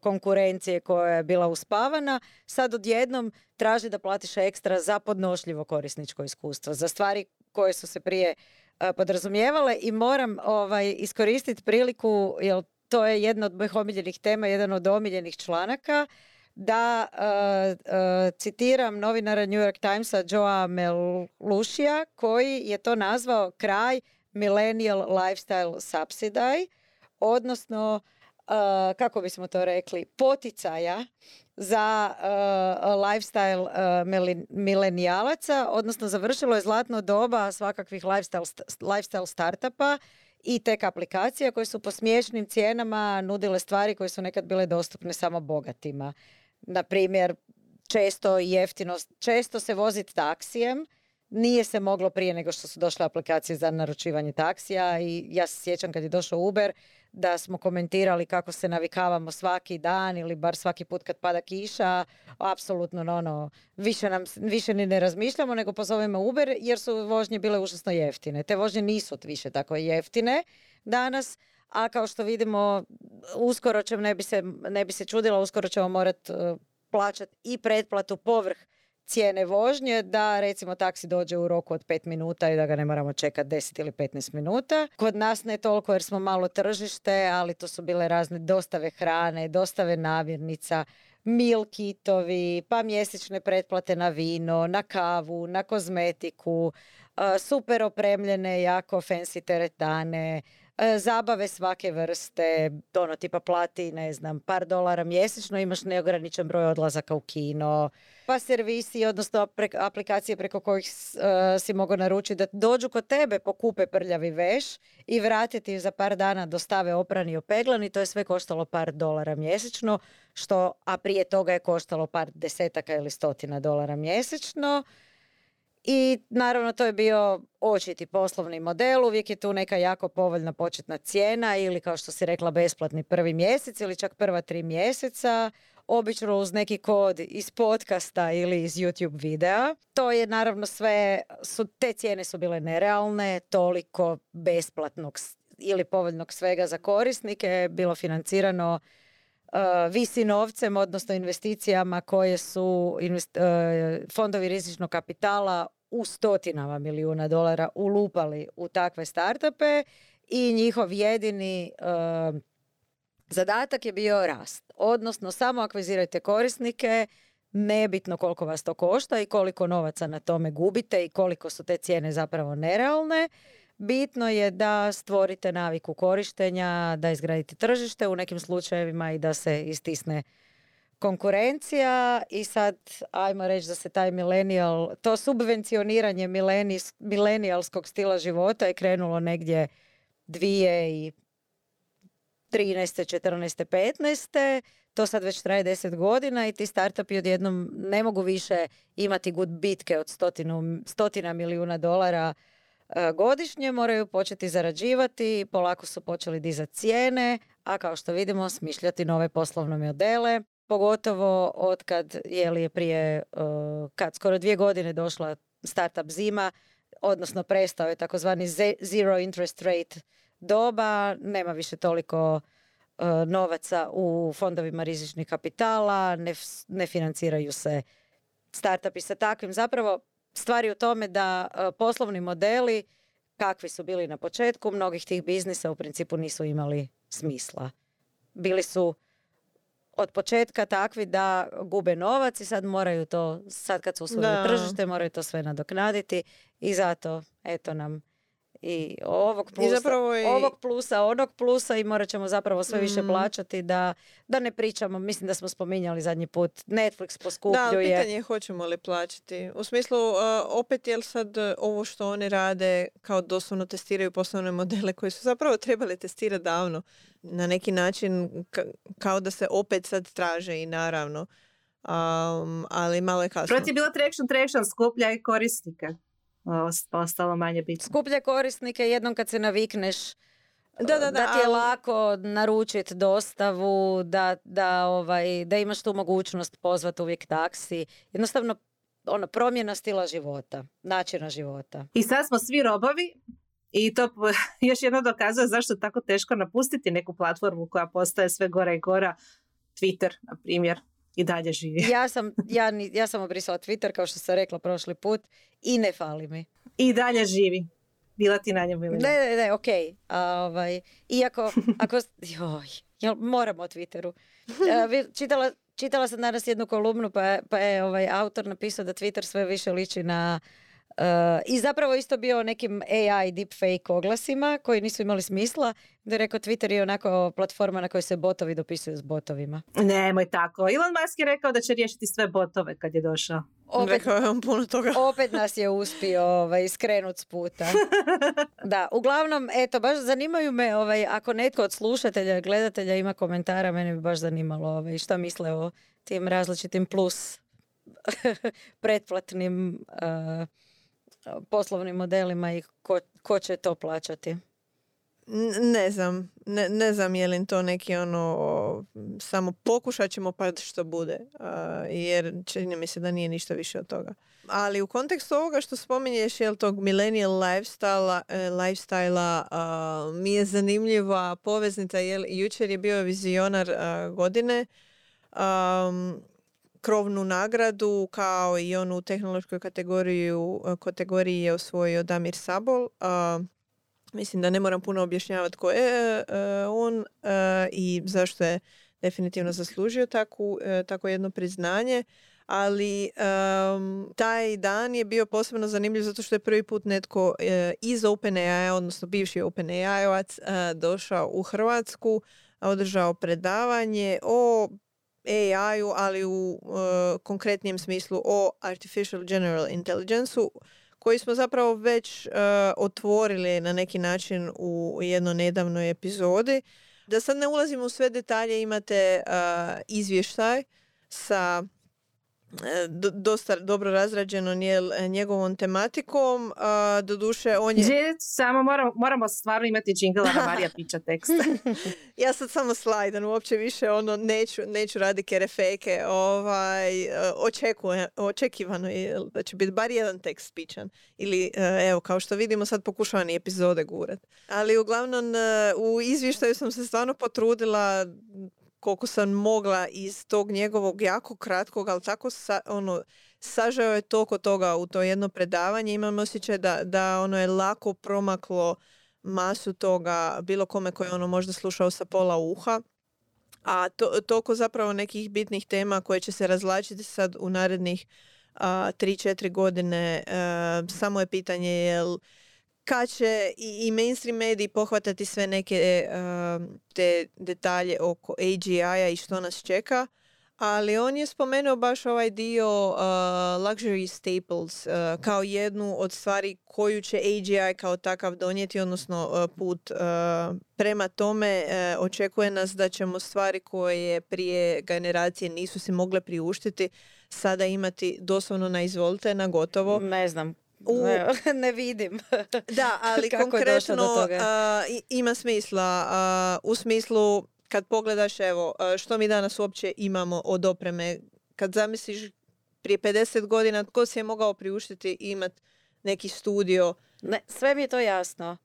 konkurencije koja je bila uspavana, sad odjednom traži da platiš ekstra za podnošljivo korisničko iskustvo, za stvari koje su se prije e, podrazumijevale i moram ovaj, iskoristiti priliku, jer to je jedna od mojih omiljenih tema, jedan od omiljenih članaka, da uh, citiram novinara New York Timesa Joa Melušija koji je to nazvao kraj millennial lifestyle subsidy, odnosno kako bismo to rekli, poticaja za lifestyle milenijalaca, odnosno završilo je zlatno doba svakakvih lifestyle, lifestyle startupa i tek aplikacija koje su po smiješnim cijenama nudile stvari koje su nekad bile dostupne samo bogatima na primjer, često jeftino, često se voziti taksijem, nije se moglo prije nego što su došle aplikacije za naručivanje taksija i ja se sjećam kad je došao Uber da smo komentirali kako se navikavamo svaki dan ili bar svaki put kad pada kiša, apsolutno ono, više, nam, više ni ne razmišljamo nego pozovemo Uber jer su vožnje bile užasno jeftine. Te vožnje nisu više tako jeftine danas, a kao što vidimo uskoro ćemo, ne bi se, ne bi se čudila, uskoro ćemo morati uh, plaćati i pretplatu povrh cijene vožnje da recimo taksi dođe u roku od 5 minuta i da ga ne moramo čekati 10 ili 15 minuta. Kod nas ne toliko jer smo malo tržište, ali to su bile razne dostave hrane, dostave namirnica, meal kitovi, pa mjesečne pretplate na vino, na kavu, na kozmetiku, uh, super opremljene, jako fancy teretane, E, zabave svake vrste, ono tipa plati, ne znam, par dolara mjesečno, imaš neograničen broj odlazaka u kino, pa servisi, odnosno aplikacije preko kojih e, si mogao naručiti da dođu kod tebe, pokupe prljavi veš i vratiti za par dana dostave oprani i opeglani, to je sve koštalo par dolara mjesečno, što, a prije toga je koštalo par desetaka ili stotina dolara mjesečno. I naravno to je bio očiti poslovni model, uvijek je tu neka jako povoljna početna cijena ili kao što si rekla besplatni prvi mjesec ili čak prva tri mjeseca, obično uz neki kod iz podcasta ili iz YouTube videa. To je naravno sve, su, te cijene su bile nerealne, toliko besplatnog ili povoljnog svega za korisnike bilo financirano visi novcem, odnosno investicijama koje su uh, fondovi rizičnog kapitala u stotinama milijuna dolara ulupali u takve startupe i njihov jedini uh, zadatak je bio rast. Odnosno, samo akvizirajte korisnike, nebitno koliko vas to košta i koliko novaca na tome gubite i koliko su te cijene zapravo nerealne. Bitno je da stvorite naviku korištenja, da izgradite tržište u nekim slučajevima i da se istisne konkurencija i sad ajmo reći da se taj millennial, to subvencioniranje milenijalskog stila života je krenulo negdje dvije i 13. 14. 15. To sad već traje 10 godina i ti startupi odjednom ne mogu više imati good bitke od stotinu, stotina milijuna dolara godišnje, moraju početi zarađivati, polako su počeli dizati cijene, a kao što vidimo smišljati nove poslovne modele pogotovo od kad je li je prije, uh, kad skoro dvije godine došla startup zima, odnosno prestao je takozvani zero interest rate doba, nema više toliko uh, novaca u fondovima rizičnih kapitala, ne, ne financiraju se startupi sa takvim. Zapravo, stvari u tome da uh, poslovni modeli kakvi su bili na početku, mnogih tih biznisa u principu nisu imali smisla. Bili su od početka takvi da gube novac i sad moraju to, sad kad su usvojili tržište, moraju to sve nadoknaditi i zato eto nam i ovog plusa, zapravo i- ovog plusa, onog plusa i morat ćemo zapravo sve više Mm. plaćati da, da ne pričamo, mislim da smo spominjali zadnji put, Netflix Da, poskupljuje. ali pitanje je hoćemo li plaćati. U smislu, uh, opet je li sad uh, ovo što oni rade kao doslovno testiraju poslovne modele koji su zapravo trebali testirati davno. Na neki način ka- kao da se opet sad traže i naravno. Um, ali malo je kasno. Proti je bilo traction, traction, skuplja i korisnike. Ost- Ostalo manje bitno. Skuplje korisnike jednom kad se navikneš Da, da, da, ti je ali- lako naručiti dostavu, da, da, ovaj, da imaš tu mogućnost pozvati uvijek taksi. Jednostavno, ono, promjena stila života, načina života. I sad smo svi robovi i to *laughs* još jedno dokazuje zašto je tako teško napustiti neku platformu koja postaje sve gora i gora. Twitter, na primjer, i dalje živi. Ja sam, ja, ja sam obrisala Twitter, kao što sam rekla prošli put, i ne fali mi. I dalje živi. Bila ti na njemu ili Ne, ne, ne, ok. A, ovaj, iako, ako, *laughs* joj, jel, moram o Twitteru. A, *laughs* vi- čitala, čitala sam danas jednu kolumnu pa, pa je ovaj autor napisao da Twitter sve više liči na Uh, I zapravo isto bio nekim AI deepfake oglasima koji nisu imali smisla. Da je rekao Twitter je onako platforma na kojoj se botovi dopisuju s botovima. Nemoj tako. Elon Musk je rekao da će riješiti sve botove kad je došao. Opet, Rekao je on puno toga. *laughs* opet nas je uspio ovaj, skrenut s puta. Da, uglavnom, eto, baš zanimaju me, ovaj, ako netko od slušatelja, gledatelja ima komentara, mene bi baš zanimalo ovaj, šta misle o tim različitim plus *laughs* pretplatnim uh, poslovnim modelima i ko, ko će to plaćati. Ne znam, ne, ne znam je li to neki ono, samo pokušat ćemo pa što bude, jer čini mi se da nije ništa više od toga. Ali u kontekstu ovoga što spominješ, jel tog millennial lifestyle, lifestyle mi je zanimljiva poveznica, jer jučer je bio vizionar godine, um, krovnu nagradu kao i onu tehnološkoj kategoriju, kategoriji je osvojio Damir Sabol. a, Mislim da ne moram puno objašnjavati ko je e, on e, i zašto je definitivno zaslužio takvu, e, tako jedno priznanje. Ali em, taj dan je bio posebno zanimljiv zato što je prvi put netko e, iz OpenAI, odnosno bivši OpenAI-ovac, e, došao u Hrvatsku, održao predavanje o AI-u, ali u e, konkretnijem smislu o Artificial General Intelligence-u, koji smo zapravo već e, otvorili na neki način u jednoj nedavnoj epizodi. Da sad ne ulazimo u sve detalje, imate e, izvještaj sa dosta dobro razrađeno njel- njegovom tematikom. Doduše, on je... Gdje samo moramo, moramo stvarno imati džingl, a Marija *laughs* pića tekst. *laughs* Ja sad samo slajdan, uopće više ono neću, neću raditi kerefeke. Ovaj, e, očekuje, očekivano je da će biti bar jedan tekst pičan. Ili e, evo, kao što vidimo sad pokušavam i epizode gurat. Ali uglavnom e, u izvještaju sam se stvarno potrudila koliko sam mogla iz tog njegovog jako kratkog, ali tako sa, ono, sažao je toliko toga u to jedno predavanje. Imam osjećaj da, da ono je lako promaklo masu toga bilo kome koji je ono možda slušao sa pola uha. A to, toliko zapravo nekih bitnih tema koje će se razlačiti sad u narednih a, 3-4 godine. E, samo je pitanje jel kad će i, i mainstream mediji pohvatati sve neke e, te detalje oko AGI-a i što nas čeka. Ali on je spomenuo baš ovaj dio uh, luxury staples uh, kao jednu od stvari koju će AGI kao takav donijeti, odnosno uh, put uh, prema tome uh, očekuje nas da ćemo stvari koje prije generacije nisu si mogle priuštiti sada imati doslovno na izvolite, na gotovo. Ne znam, U- ne, *laughs* ne vidim. *laughs* Da, ali Kako do konkretno toga? ima smisla a, u smislu kad pogledaš evo što mi danas uopće imamo od opreme kad zamisliš prije 50 godina tko si je mogao priuštiti imat neki studio Ne, sve mi je to jasno.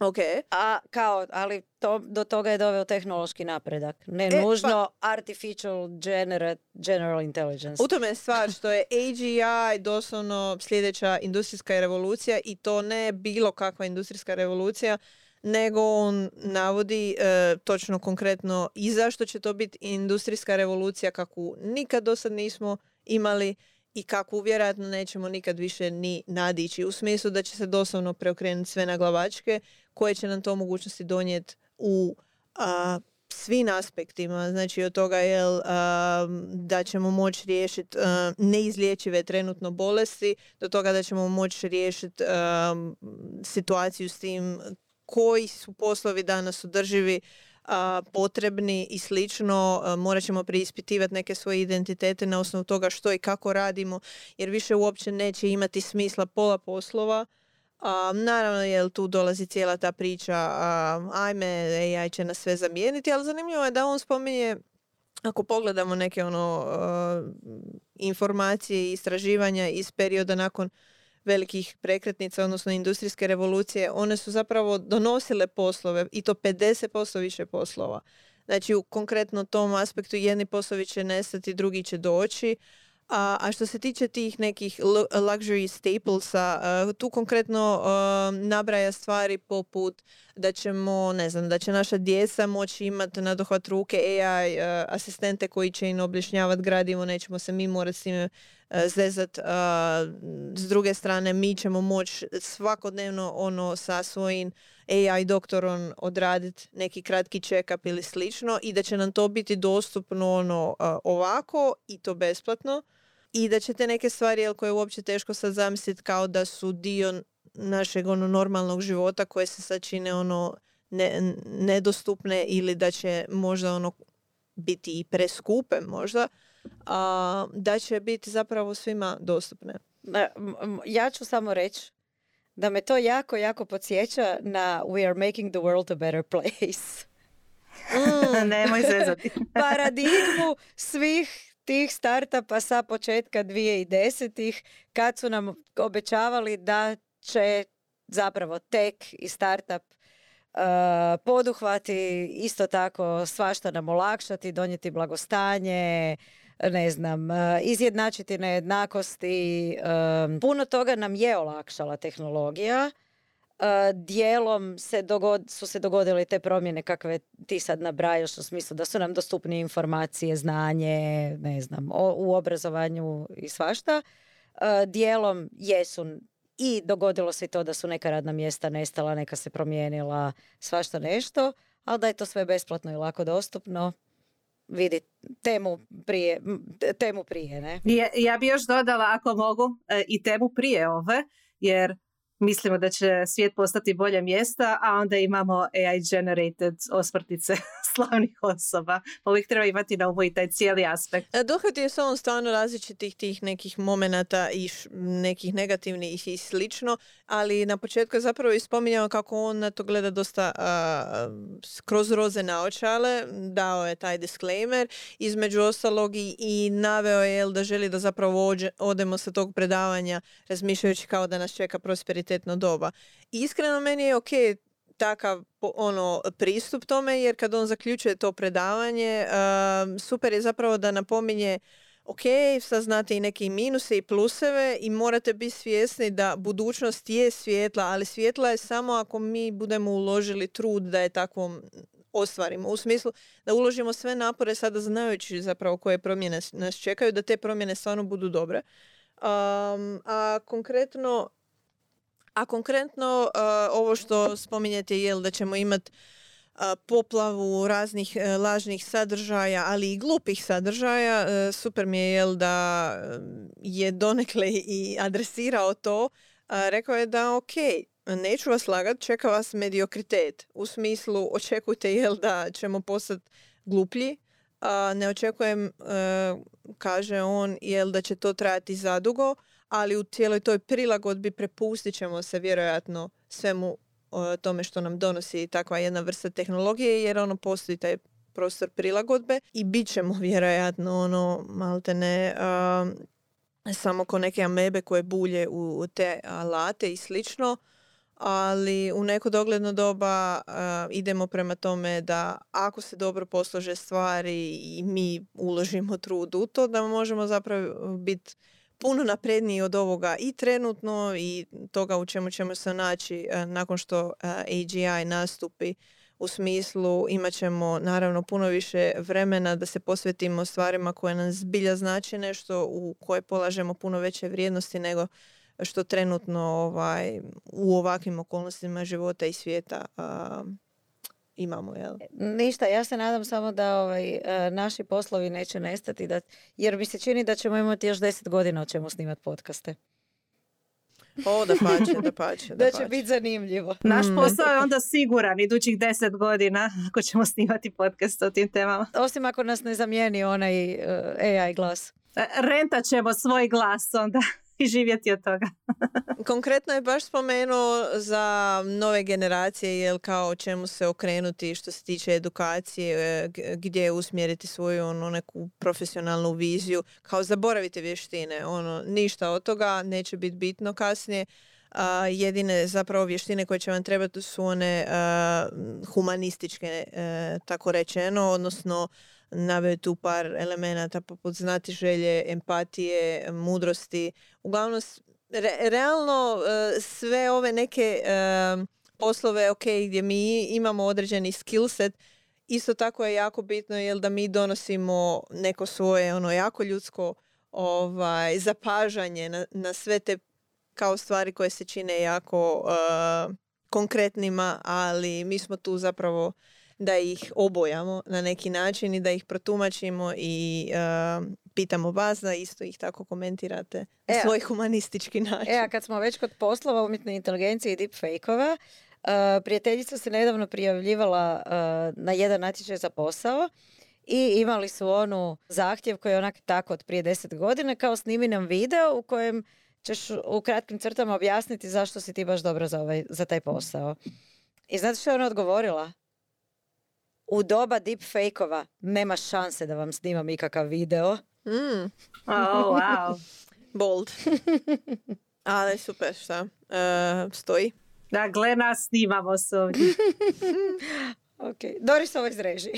Ok A kao, ali to, do toga je doveo tehnološki napredak. Ne E, pa- nužno artificial generate, general intelligence. U tome je stvar što je AGI doslovno sljedeća industrijska revolucija i to ne bilo kakva industrijska revolucija, nego on navodi e, točno konkretno i zašto će to biti industrijska revolucija kakvu nikad do sad nismo imali i kako vjerojatno nećemo nikad više ni nadići u smislu da će se doslovno preokrenuti sve na glavačke koje će nam to mogućnosti donijeti u a, svim aspektima, znači od toga jel, da ćemo moći riješiti neizlječive trenutno bolesti, do toga da ćemo moći riješiti situaciju s tim koji su poslovi danas održivi, potrebni i slično, morat ćemo preispitivati neke svoje identitete na osnovu toga što i kako radimo, jer više uopće neće imati smisla pola poslova a, naravno, jer tu dolazi cijela ta priča, a, ajme, AI će nas sve zamijeniti, ali zanimljivo je da on spominje, ako pogledamo neke ono informacije i istraživanja iz perioda nakon velikih prekretnica, odnosno industrijske revolucije, one su zapravo donosile poslove i to 50% više poslova. Znači, u konkretno tom aspektu jedni poslovi će nestati, drugi će doći, a, a što se tiče tih nekih luxury staplesa, tu konkretno nabraja stvari poput da ćemo, ne znam, da će naša djeca moći imati na dohvat ruke AI asistente koji će im objašnjavati gradivo, nećemo se mi morati s zezat. S druge strane, mi ćemo moći svakodnevno ono sa svojim AI doktorom odraditi neki kratki check-up ili slično i da će nam to biti dostupno ono ovako i to besplatno i da će te neke stvari jel, koje je uopće teško sad zamisliti kao da su dio našeg ono normalnog života koje se sad čine ono ne, nedostupne ili da će možda ono biti i preskupe možda, a, da će biti zapravo svima dostupne. Ja ću samo reći da me to jako, jako podsjeća na We are making the world a better place. Mm. *laughs* Nemoj zezati. *laughs* Paradigmu svih tih startupa sa početka 2010-ih kad su nam obećavali da će zapravo tek i startup uh, poduhvati isto tako svašta nam olakšati, donijeti blagostanje, ne znam, uh, izjednačiti nejednakosti. Uh, puno toga nam je olakšala tehnologija dijelom se dogod, su se dogodile te promjene kakve ti sad nabrajaš u smislu da su nam dostupne informacije, znanje, ne znam, o, u obrazovanju i svašta. Dijelom jesu i dogodilo se i to da su neka radna mjesta nestala, neka se promijenila, svašta nešto, ali da je to sve besplatno i lako dostupno, vidi temu prije, temu prije ne? Ja, ja bi još dodala ako mogu e, i temu prije ove, jer mislimo da će svijet postati bolje mjesta, a onda imamo AI generated osvrtice *laughs* slavnih osoba. Uvijek treba imati na umu i taj cijeli aspekt. E, Dohvatio se on stvarno različitih tih nekih momenata i nekih negativnih i slično, ali na početku je zapravo ispominjao kako on na to gleda dosta kroz roze naočale, dao je taj disclaimer, između ostalog i, i naveo je da želi da zapravo odemo sa tog predavanja razmišljajući kao da nas čeka prosperitetno doba. Iskreno meni je ok takav ono pristup tome jer kad on zaključuje to predavanje super je zapravo da napominje ok, sad znate i neke minuse i pluseve i morate biti svjesni da budućnost je svjetla, ali svjetla je samo ako mi budemo uložili trud da je takvom ostvarimo. U smislu da uložimo sve napore sada znajući zapravo koje promjene nas čekaju, da te promjene stvarno budu dobre. a konkretno a konkretno uh, ovo što spominjete je da ćemo imati uh, poplavu raznih uh, lažnih sadržaja, ali i glupih sadržaja. Super mi je jel da je donekle i adresirao to. Rekao je da ok, neću vas lagat, čeka vas mediokritet. U smislu očekujte jel da ćemo postati gluplji, ne očekujem, kaže on, jel da će to trajati zadugo, ali u cijeloj toj prilagodbi prepustit ćemo se vjerojatno svemu tome što nam donosi takva jedna vrsta tehnologije jer ono postoji taj prostor prilagodbe i bit ćemo *laughs* vjerojatno ono malte ne samo ko neke amebe koje bulje u te alate i slično ali u neko dogledno doba idemo prema tome da ako se dobro poslože stvari i mi uložimo trud u to da možemo zapravo biti puno napredniji od ovoga i trenutno i toga u čemu ćemo se naći e, nakon što e, AGI nastupi. U smislu imat ćemo naravno puno više vremena da se posvetimo stvarima koje nam zbilja znači nešto u koje polažemo puno veće vrijednosti nego što trenutno ovaj, u ovakvim okolnostima života i svijeta imamo. Jel? Ništa, ja se nadam samo da ovaj, e, naši poslovi neće nestati, da, jer mi se čini da ćemo imati još deset godina o čemu snimati podcaste. O, da pače, da pače. *laughs* Da, će biti zanimljivo. Naš mm. posao je onda siguran idućih deset godina *laughs* ako ćemo snimati podcast o tim temama. Osim ako nas ne zamijeni onaj uh, AI glas. E, Rentat ćemo svoj glas onda i živjeti od toga. *laughs* Konkretno je baš spomenuo za nove generacije, jel kao čemu se okrenuti što se tiče edukacije, e, gdje usmjeriti svoju ono, neku profesionalnu viziju, kao zaboravite vještine, ono, ništa od toga, neće biti bitno kasnije. A, jedine zapravo vještine koje će vam trebati su one humanističke, e, tako rečeno, odnosno naveo tu par elemenata poput znati želje, empatije, mudrosti. Uglavnom, realno e, sve ove neke e, poslove ok, gdje mi imamo određeni skill set, isto tako je jako bitno jel da mi donosimo neko svoje ono jako ljudsko ovaj zapažanje na, na sve te kao stvari koje se čine jako uh, konkretnima, ali mi smo tu zapravo da ih obojamo na neki način i da ih protumačimo i uh, pitamo vas da isto ih tako komentirate na e, svoj humanistički način. E, a kad smo već kod poslova umjetne inteligencije i deepfake-ova, uh, prijateljica se nedavno prijavljivala uh, na jedan natječaj za posao i imali su onu zahtjev koji je onak tako od prije deset godina kao snimi nam video u kojem ćeš u kratkim crtama objasniti zašto si ti baš dobro za, ovaj, za taj posao. I znate što je ona odgovorila? U doba deepfake-ova nema šanse da vam snimam ikakav video. Mm. *laughs* Oh, wow. Bold. *laughs* Ali super, šta? Uh, stoji. Da, gle nas snimamo se ovdje. *laughs* Ok, Doris ovo izreži. *laughs*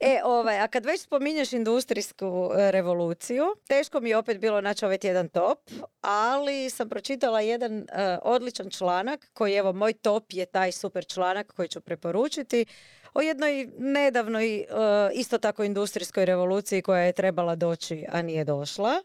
e, ovaj, a kad već spominješ industrijsku e, revoluciju, teško mi je opet bilo naći ovaj tjedan top, ali sam pročitala jedan uh, odličan članak koji, evo, moj top je taj super članak koji ću preporučiti o jednoj nedavnoj uh, isto tako industrijskoj revoluciji koja je trebala doći, a nije došla.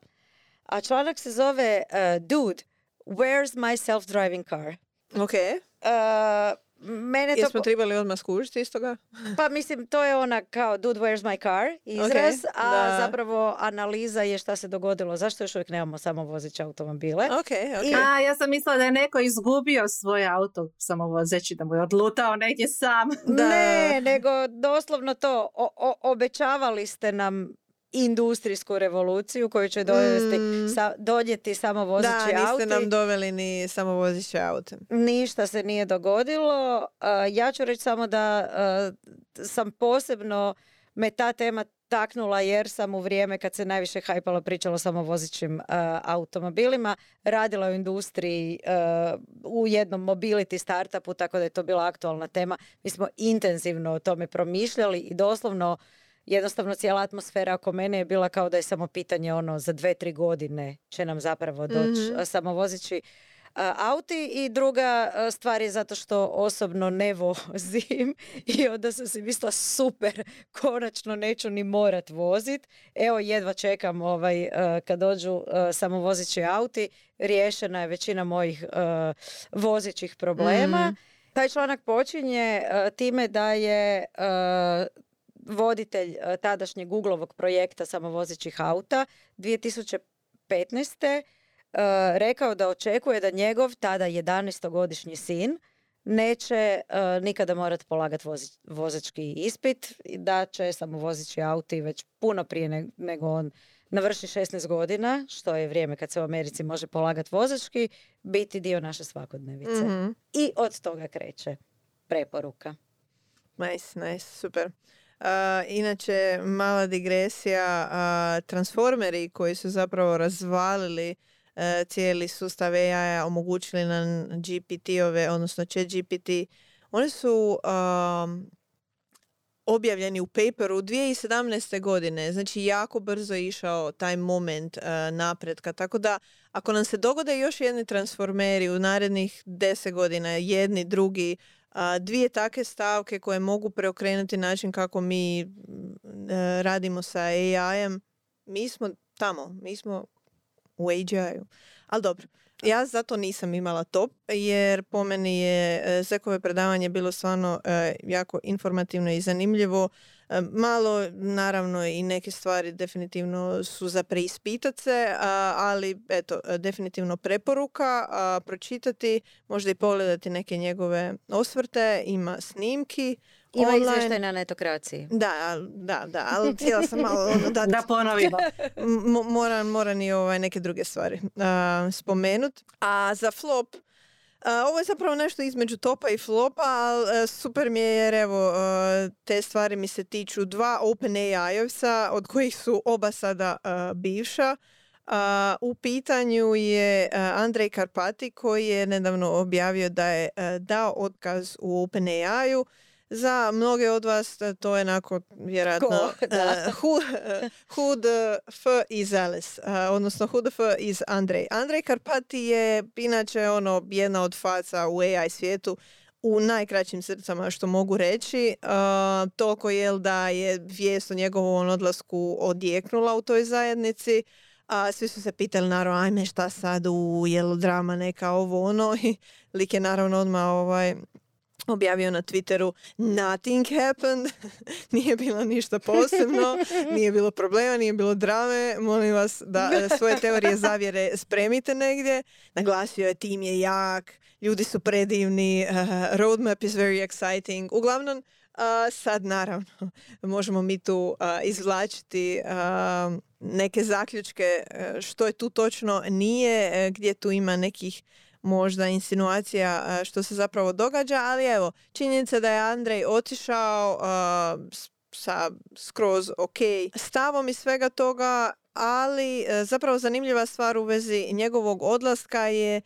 A članak se zove Dude, where's my self-driving car? Ok. Uh, Mene Jesmo to... trebali odmah skužiti iz toga? pa mislim, to je ona kao dude where's my car izraz, a zapravo analiza je šta se dogodilo. Zašto još uvijek nemamo samovozeće automobile? Okay, okay. I... A, ja sam mislila da je neko izgubio svoj auto samovozeći, da mu je odlutao negdje sam. Ne, nego doslovno to. O, obećavali ste nam industrijsku revoluciju koju će dovesti, mm. sa, donijeti samovozeći auti. Da, niste nam doveli ni samovozeće aute. Ništa se nije dogodilo. ja ću reći samo da sam posebno me ta tema taknula jer sam u vrijeme kad se najviše hajpalo pričalo samo vozićim automobilima, radila u industriji u jednom mobility startupu, tako da je to bila aktualna tema. Mi smo intenzivno o tome promišljali i doslovno jednostavno cijela atmosfera oko mene je bila kao da je samo pitanje ono za dve, tri godine će nam zapravo doći mm-hmm. samovozeći auti i druga stvar je zato što osobno ne vozim *laughs* i onda sam si mislila super, konačno neću ni morat vozit. Evo jedva čekam ovaj, kad dođu samovozeći auti, riješena je većina mojih vozećih problema. mm Taj članak počinje time da je voditelj e, tadašnjeg Googlovog projekta samovozećih auta 2015. E, rekao da očekuje da njegov tada 11-godišnji sin neće e, nikada morati polagati vozački ispit i da će samovozeći auti već puno prije nego on navrši 16 godina, što je vrijeme kad se u Americi može polagati vozački, biti dio naše svakodnevice. Mhm. I od toga kreće preporuka. Nice, nice, super inače, mala digresija, transformeri koji su zapravo razvalili e, cijeli sustav AI, omogućili nam GPT-ove, odnosno chat GPT, oni su objavljeni u paperu 2017. godine, znači jako brzo išao taj moment uh, napretka, tako da ako nam se dogode još jedni transformeri u narednih deset godina, jedni, drugi, dvije takve stavke koje mogu preokrenuti način kako mi e, radimo sa AI-em. Mi smo tamo, mi smo u AGI-u. Ali dobro, ja zato nisam imala top, jer po meni je e, Zekove predavanje bilo stvarno e, jako informativno i zanimljivo. Malo, naravno, i neke stvari definitivno su za preispitat se, ali eto, definitivno preporuka pročitati, možda i pogledati neke njegove osvrte, ima snimki. Ima online. izvještaj na netokraciji. Da, da, da, ali cijela sam malo... Ono, da, da ponovimo. *laughs* moram, moram i ovaj, neke druge stvari uh, spomenut. A za flop, ovo je zapravo nešto između topa i flopa, ali e, super mi je jer evo, e, te stvari mi se tiču dva OpenAI-ovca, od kojih su oba sada e, bivša. u pitanju je Andrej Karpati koji je nedavno objavio da je dao otkaz u OpenAI-u za mnoge od vas to je onako vjerojatno uh, who, who the f is Alice, odnosno the f is Andrej. Andrej Karpati je inače ono jedna od faca u AI svijetu u najkraćim srcama što mogu reći. Uh, toliko je da je vijest o njegovom odlasku odjeknula u toj zajednici. A svi su se pitali naravno ajme šta sad u jel drama neka ovo ono *laughs* i lik je naravno odmah ovaj objavio na Twitteru nothing happened, *laughs* nije bilo ništa posebno, nije bilo problema, nije bilo drame, molim vas da e, svoje *laughs* teorije zavjere spremite negdje. Naglasio je tim je jak, ljudi su predivni, uh, roadmap is very exciting. Uglavnom, uh, sad naravno *laughs* možemo mi tu uh, izvlačiti neke zaključke što je tu točno nije, gdje tu ima nekih možda insinuacija što se zapravo događa, ali evo, činjenica da je Andrej otišao sa skroz ok stavom i svega toga, ali e, zapravo zanimljiva stvar u vezi njegovog odlaska je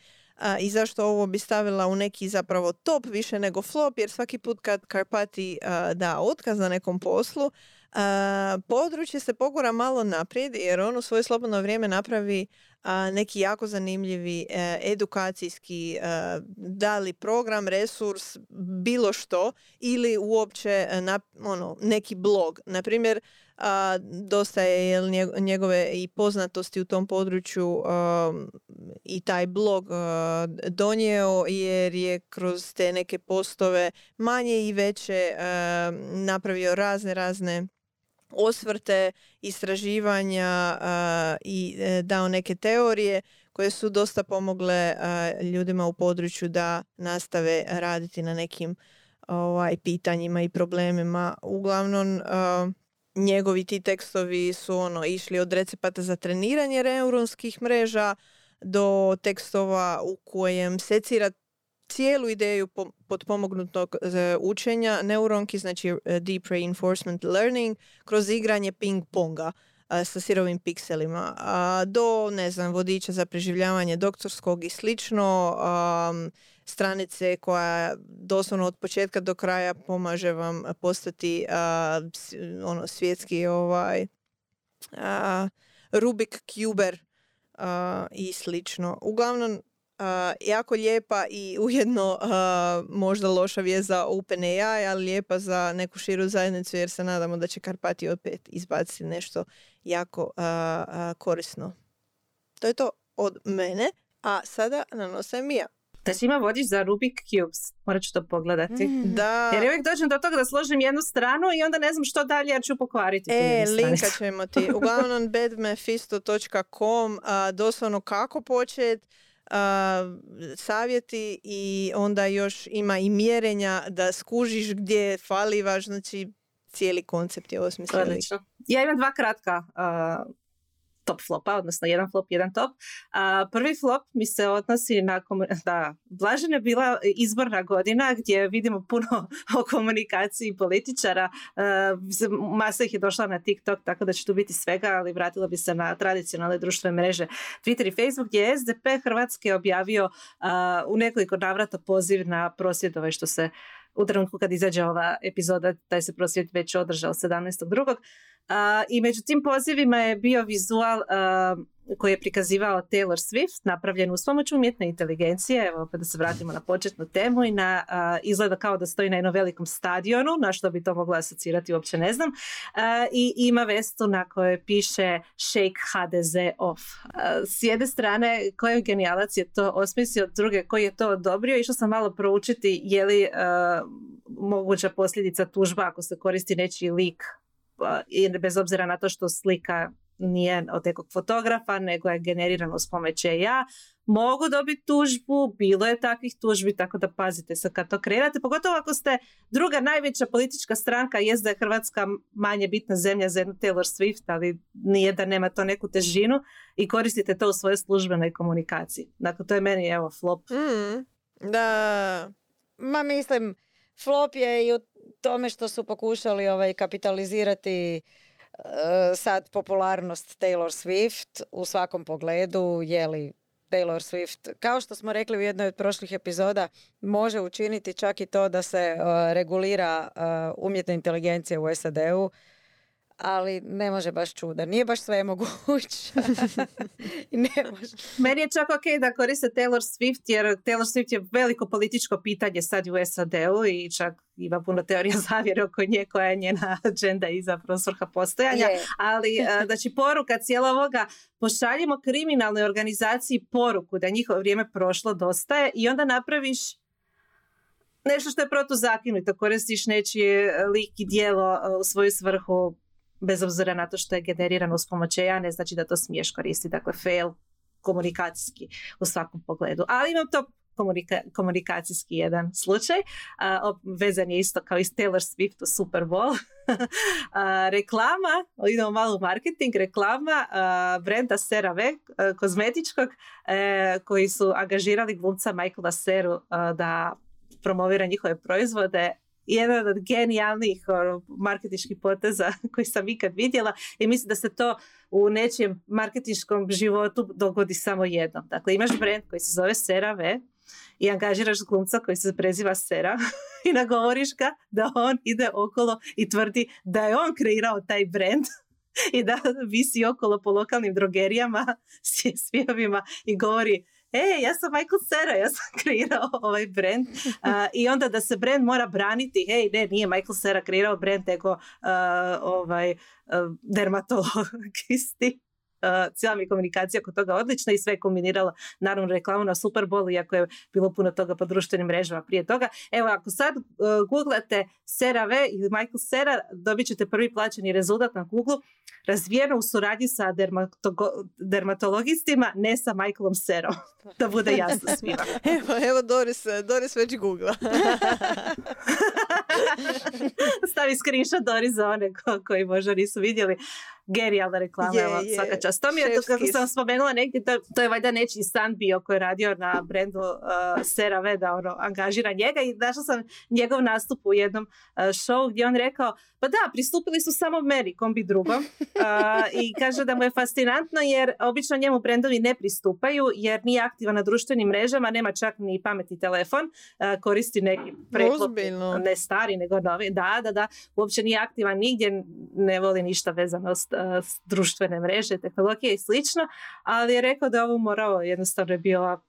i zašto ovo bi stavila u neki zapravo top više nego flop, jer svaki put kad Karpati da otkaz na nekom poslu, područje se pogura malo naprijed jer on u svoje slobodno vrijeme napravi neki jako zanimljivi e, edukacijski e, da li program, resurs, bilo što ili uopće e, ono, neki blog. Na primjer, dosta je njegove i poznatosti u tom području i taj blog donijeo jer je kroz te neke postove manje i veće napravio razne razne osvrte, istraživanja i e, dao neke teorije koje su dosta pomogle ljudima u području da nastave raditi na nekim ovaj, pitanjima i problemima. Uglavnom, njegovi ti tekstovi su ono išli od recepata za treniranje neuronskih mreža do tekstova u kojem secira cijelu ideju potpomognutog e, učenja neuronki, znači e, deep reinforcement learning, kroz igranje ping-ponga e, sa sirovim pikselima, do, ne znam, vodiča za preživljavanje doktorskog i slično, stranice koja doslovno od početka do kraja pomaže vam postati ono svjetski ovaj Rubik Cuber i slično. Uglavnom, jako lijepa i ujedno možda loša vijest za OpenAI, ali lijepa za neku širu zajednicu jer se nadamo da će Karpati opet izbaciti nešto jako korisno. To je to od mene, a sada nanosim Mija. Da si ima vodič za Rubik Cubes. Morat ću to pogledati. Mm. Da. Jer uvijek dođem do toga da složim jednu stranu i onda ne znam što dalje, ja ću pokvariti. E, linka ćemo ti. *laughs* Uglavnom bedmefisto.com doslovno kako početi savjeti i onda još ima i mjerenja da skužiš gdje fali vaš, znači cijeli koncept je osmislili. Ja imam dva kratka top flopa, odnosno jedan flop, jedan top. A, prvi flop mi se odnosi na, da, Blažena je bila izborna godina gdje vidimo puno *laughs* o komunikaciji političara. A, masa ih je došla na TikTok, tako da će tu biti svega, ali vratila bi se na tradicionalne društvene mreže Twitter i Facebook, gdje je SDP Hrvatske objavio u nekoliko navrata poziv na prosvjedove što se u trenutku kad izađe ova epizoda, taj se prosvjed već održao 17.2. I među tim pozivima je bio vizual koji je prikazivao Taylor Swift, napravljen uz pomoć umjetne inteligencije, evo pa da se vratimo na početnu temu i na, izgleda kao da stoji na jednom velikom stadionu, na što bi to mogla asocirati uopće ne znam, i ima vestu na kojoj piše Shake HDZ off. s jedne strane, koji genijalac je to osmislio, druge koji je to odobrio, išao sam malo proučiti je li moguća posljedica tužba ako se koristi nečiji lik bez obzira na to što slika nije od nekog fotografa, nego je generirano s pomoć ja mogu dobiti tužbu, bilo je takvih tužbi, tako da pazite se kad to kreirate, pogotovo ako ste druga najveća politička stranka, jest da je Hrvatska manje bitna zemlja za jednu Taylor Swift, ali nije da nema to neku težinu i koristite to u svojoj službenoj komunikaciji. Dakle, to je meni, evo, flop. Mm, da, ma mislim, flop je i u tome što su pokušali ovaj, kapitalizirati Eh, sad popularnost Taylor Swift u svakom pogledu, je li Taylor Swift, kao što smo rekli u jednoj od prošlih epizoda, može učiniti čak i to da se eh, regulira uh, umjetna inteligencija u SAD-u ali ne može baš čuda. Nije baš sve moguće. *laughs* ne može. Meni je čak ok da koriste Taylor Swift, jer Taylor Swift je veliko političko pitanje sad u SAD-u i čak ima puno teorija *laughs* zavjere oko nje koja je njena agenda i zapravo svrha postojanja. Ali, e, *laughs* znači, poruka cijelo ovoga, pošaljimo kriminalnoj organizaciji poruku da njihovo vrijeme prošlo dosta je i onda napraviš nešto što je protuzakinuto, koristiš nečije lik i dijelo u svoju svrhu bez obzira na to što je generirano uz pomoć ja, ne znači da to smiješ koristiti. Dakle, fail komunikacijski u svakom pogledu. Ali imam to komunikacijski jedan slučaj. Uh, vezan je isto kao i Taylor Swift u Super Bowl. *laughs* reklama, idemo malo marketing, reklama uh, brenda CeraVe kozmetičkog e, koji su angažirali glumca Michaela Seru da promovira njihove proizvode jedan od genijalnih ono, marketičkih poteza *laughs* koji sam ikad vidjela i mislim da se to u nečijem marketinškom životu dogodi samo jednom. Dakle, imaš brand koji se zove CeraVe i angažiraš glumca koji se preziva Sera *laughs* i nagovoriš ga da on ide okolo i tvrdi da je on kreirao taj brand *laughs* i da visi okolo po lokalnim drogerijama s svijevima i govori e, ja sam Michael Cera, ja sam *laughs* kreirao ovaj brand *laughs* i onda da se brand mora braniti, hej, ne, nije Michael Cera kreirao brand, nego ovaj, dermatologisti. *laughs* Uh, cijela mi komunikacija kod toga odlična i sve je kombinirala naravno reklamu na Super Bowl iako je bilo puno toga po društvenim mrežama prije toga. Evo ako sad uh, googlate V ili Michael Sera dobit ćete prvi plaćeni rezultat na Google razvijeno u suradnji sa dermatologistima, ne sa Michaelom Serom. *laughs* da bude jasno svima. *laughs* evo, evo Doris, Doris već googla. *laughs* Stavi screenshot Doris za one koji možda nisu vidjeli genijalna reklama, je, evo, svaka čast. To mi je, to, kako sam spomenula negdje, to, to je valjda nečiji stan bio koji je radio na brendu uh, Sera da ono, angažira njega i našla sam njegov nastup u jednom uh, show gdje on rekao, pa da, pristupili su samo meni, kombi drugom. *laughs* Uh, I kaže da mu je fascinantno jer obično njemu brendovi ne pristupaju jer nije aktivan na društvenim mrežama, nema čak ni pametni telefon, uh, koristi neki preklop, ne stari nego novi, da, da, da, uopće nije aktivan nigdje, ne voli ništa vezano s društvene mreže, tehnologije i slično, ali je rekao da ovo morao jednostavno je bilo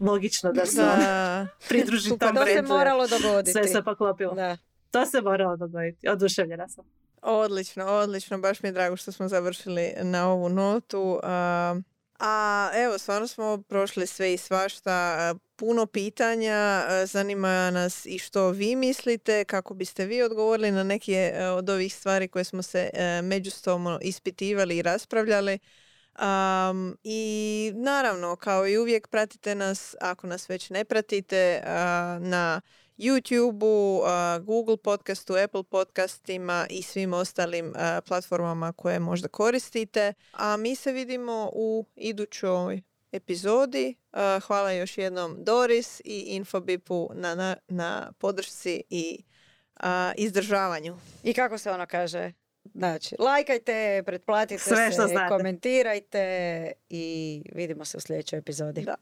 logično da se *laughs* pridruži tom To se moralo dogoditi. Sve se poklopilo. Da. To se moralo dogoditi. Oduševljena sam. Odlično, odlično. Baš mi je drago što smo završili na ovu notu. A evo, stvarno smo prošli sve i svašta, puno pitanja, zanima nas i što vi mislite, kako biste vi odgovorili na neke od ovih stvari koje smo se međusobno ispitivali i raspravljali. I naravno, kao i uvijek, pratite nas, ako nas već ne pratite, na YouTube-u, Google podcastu, Apple podcastima i svim ostalim platformama koje možda koristite. A mi se vidimo u idućoj epizodi. Hvala još jednom Doris i Infobipu na, na, na podršci i izdržavanju. I kako se ono kaže? Znači, lajkajte, pretplatite Sve se, komentirajte i vidimo se u sljedećoj epizodi. Da.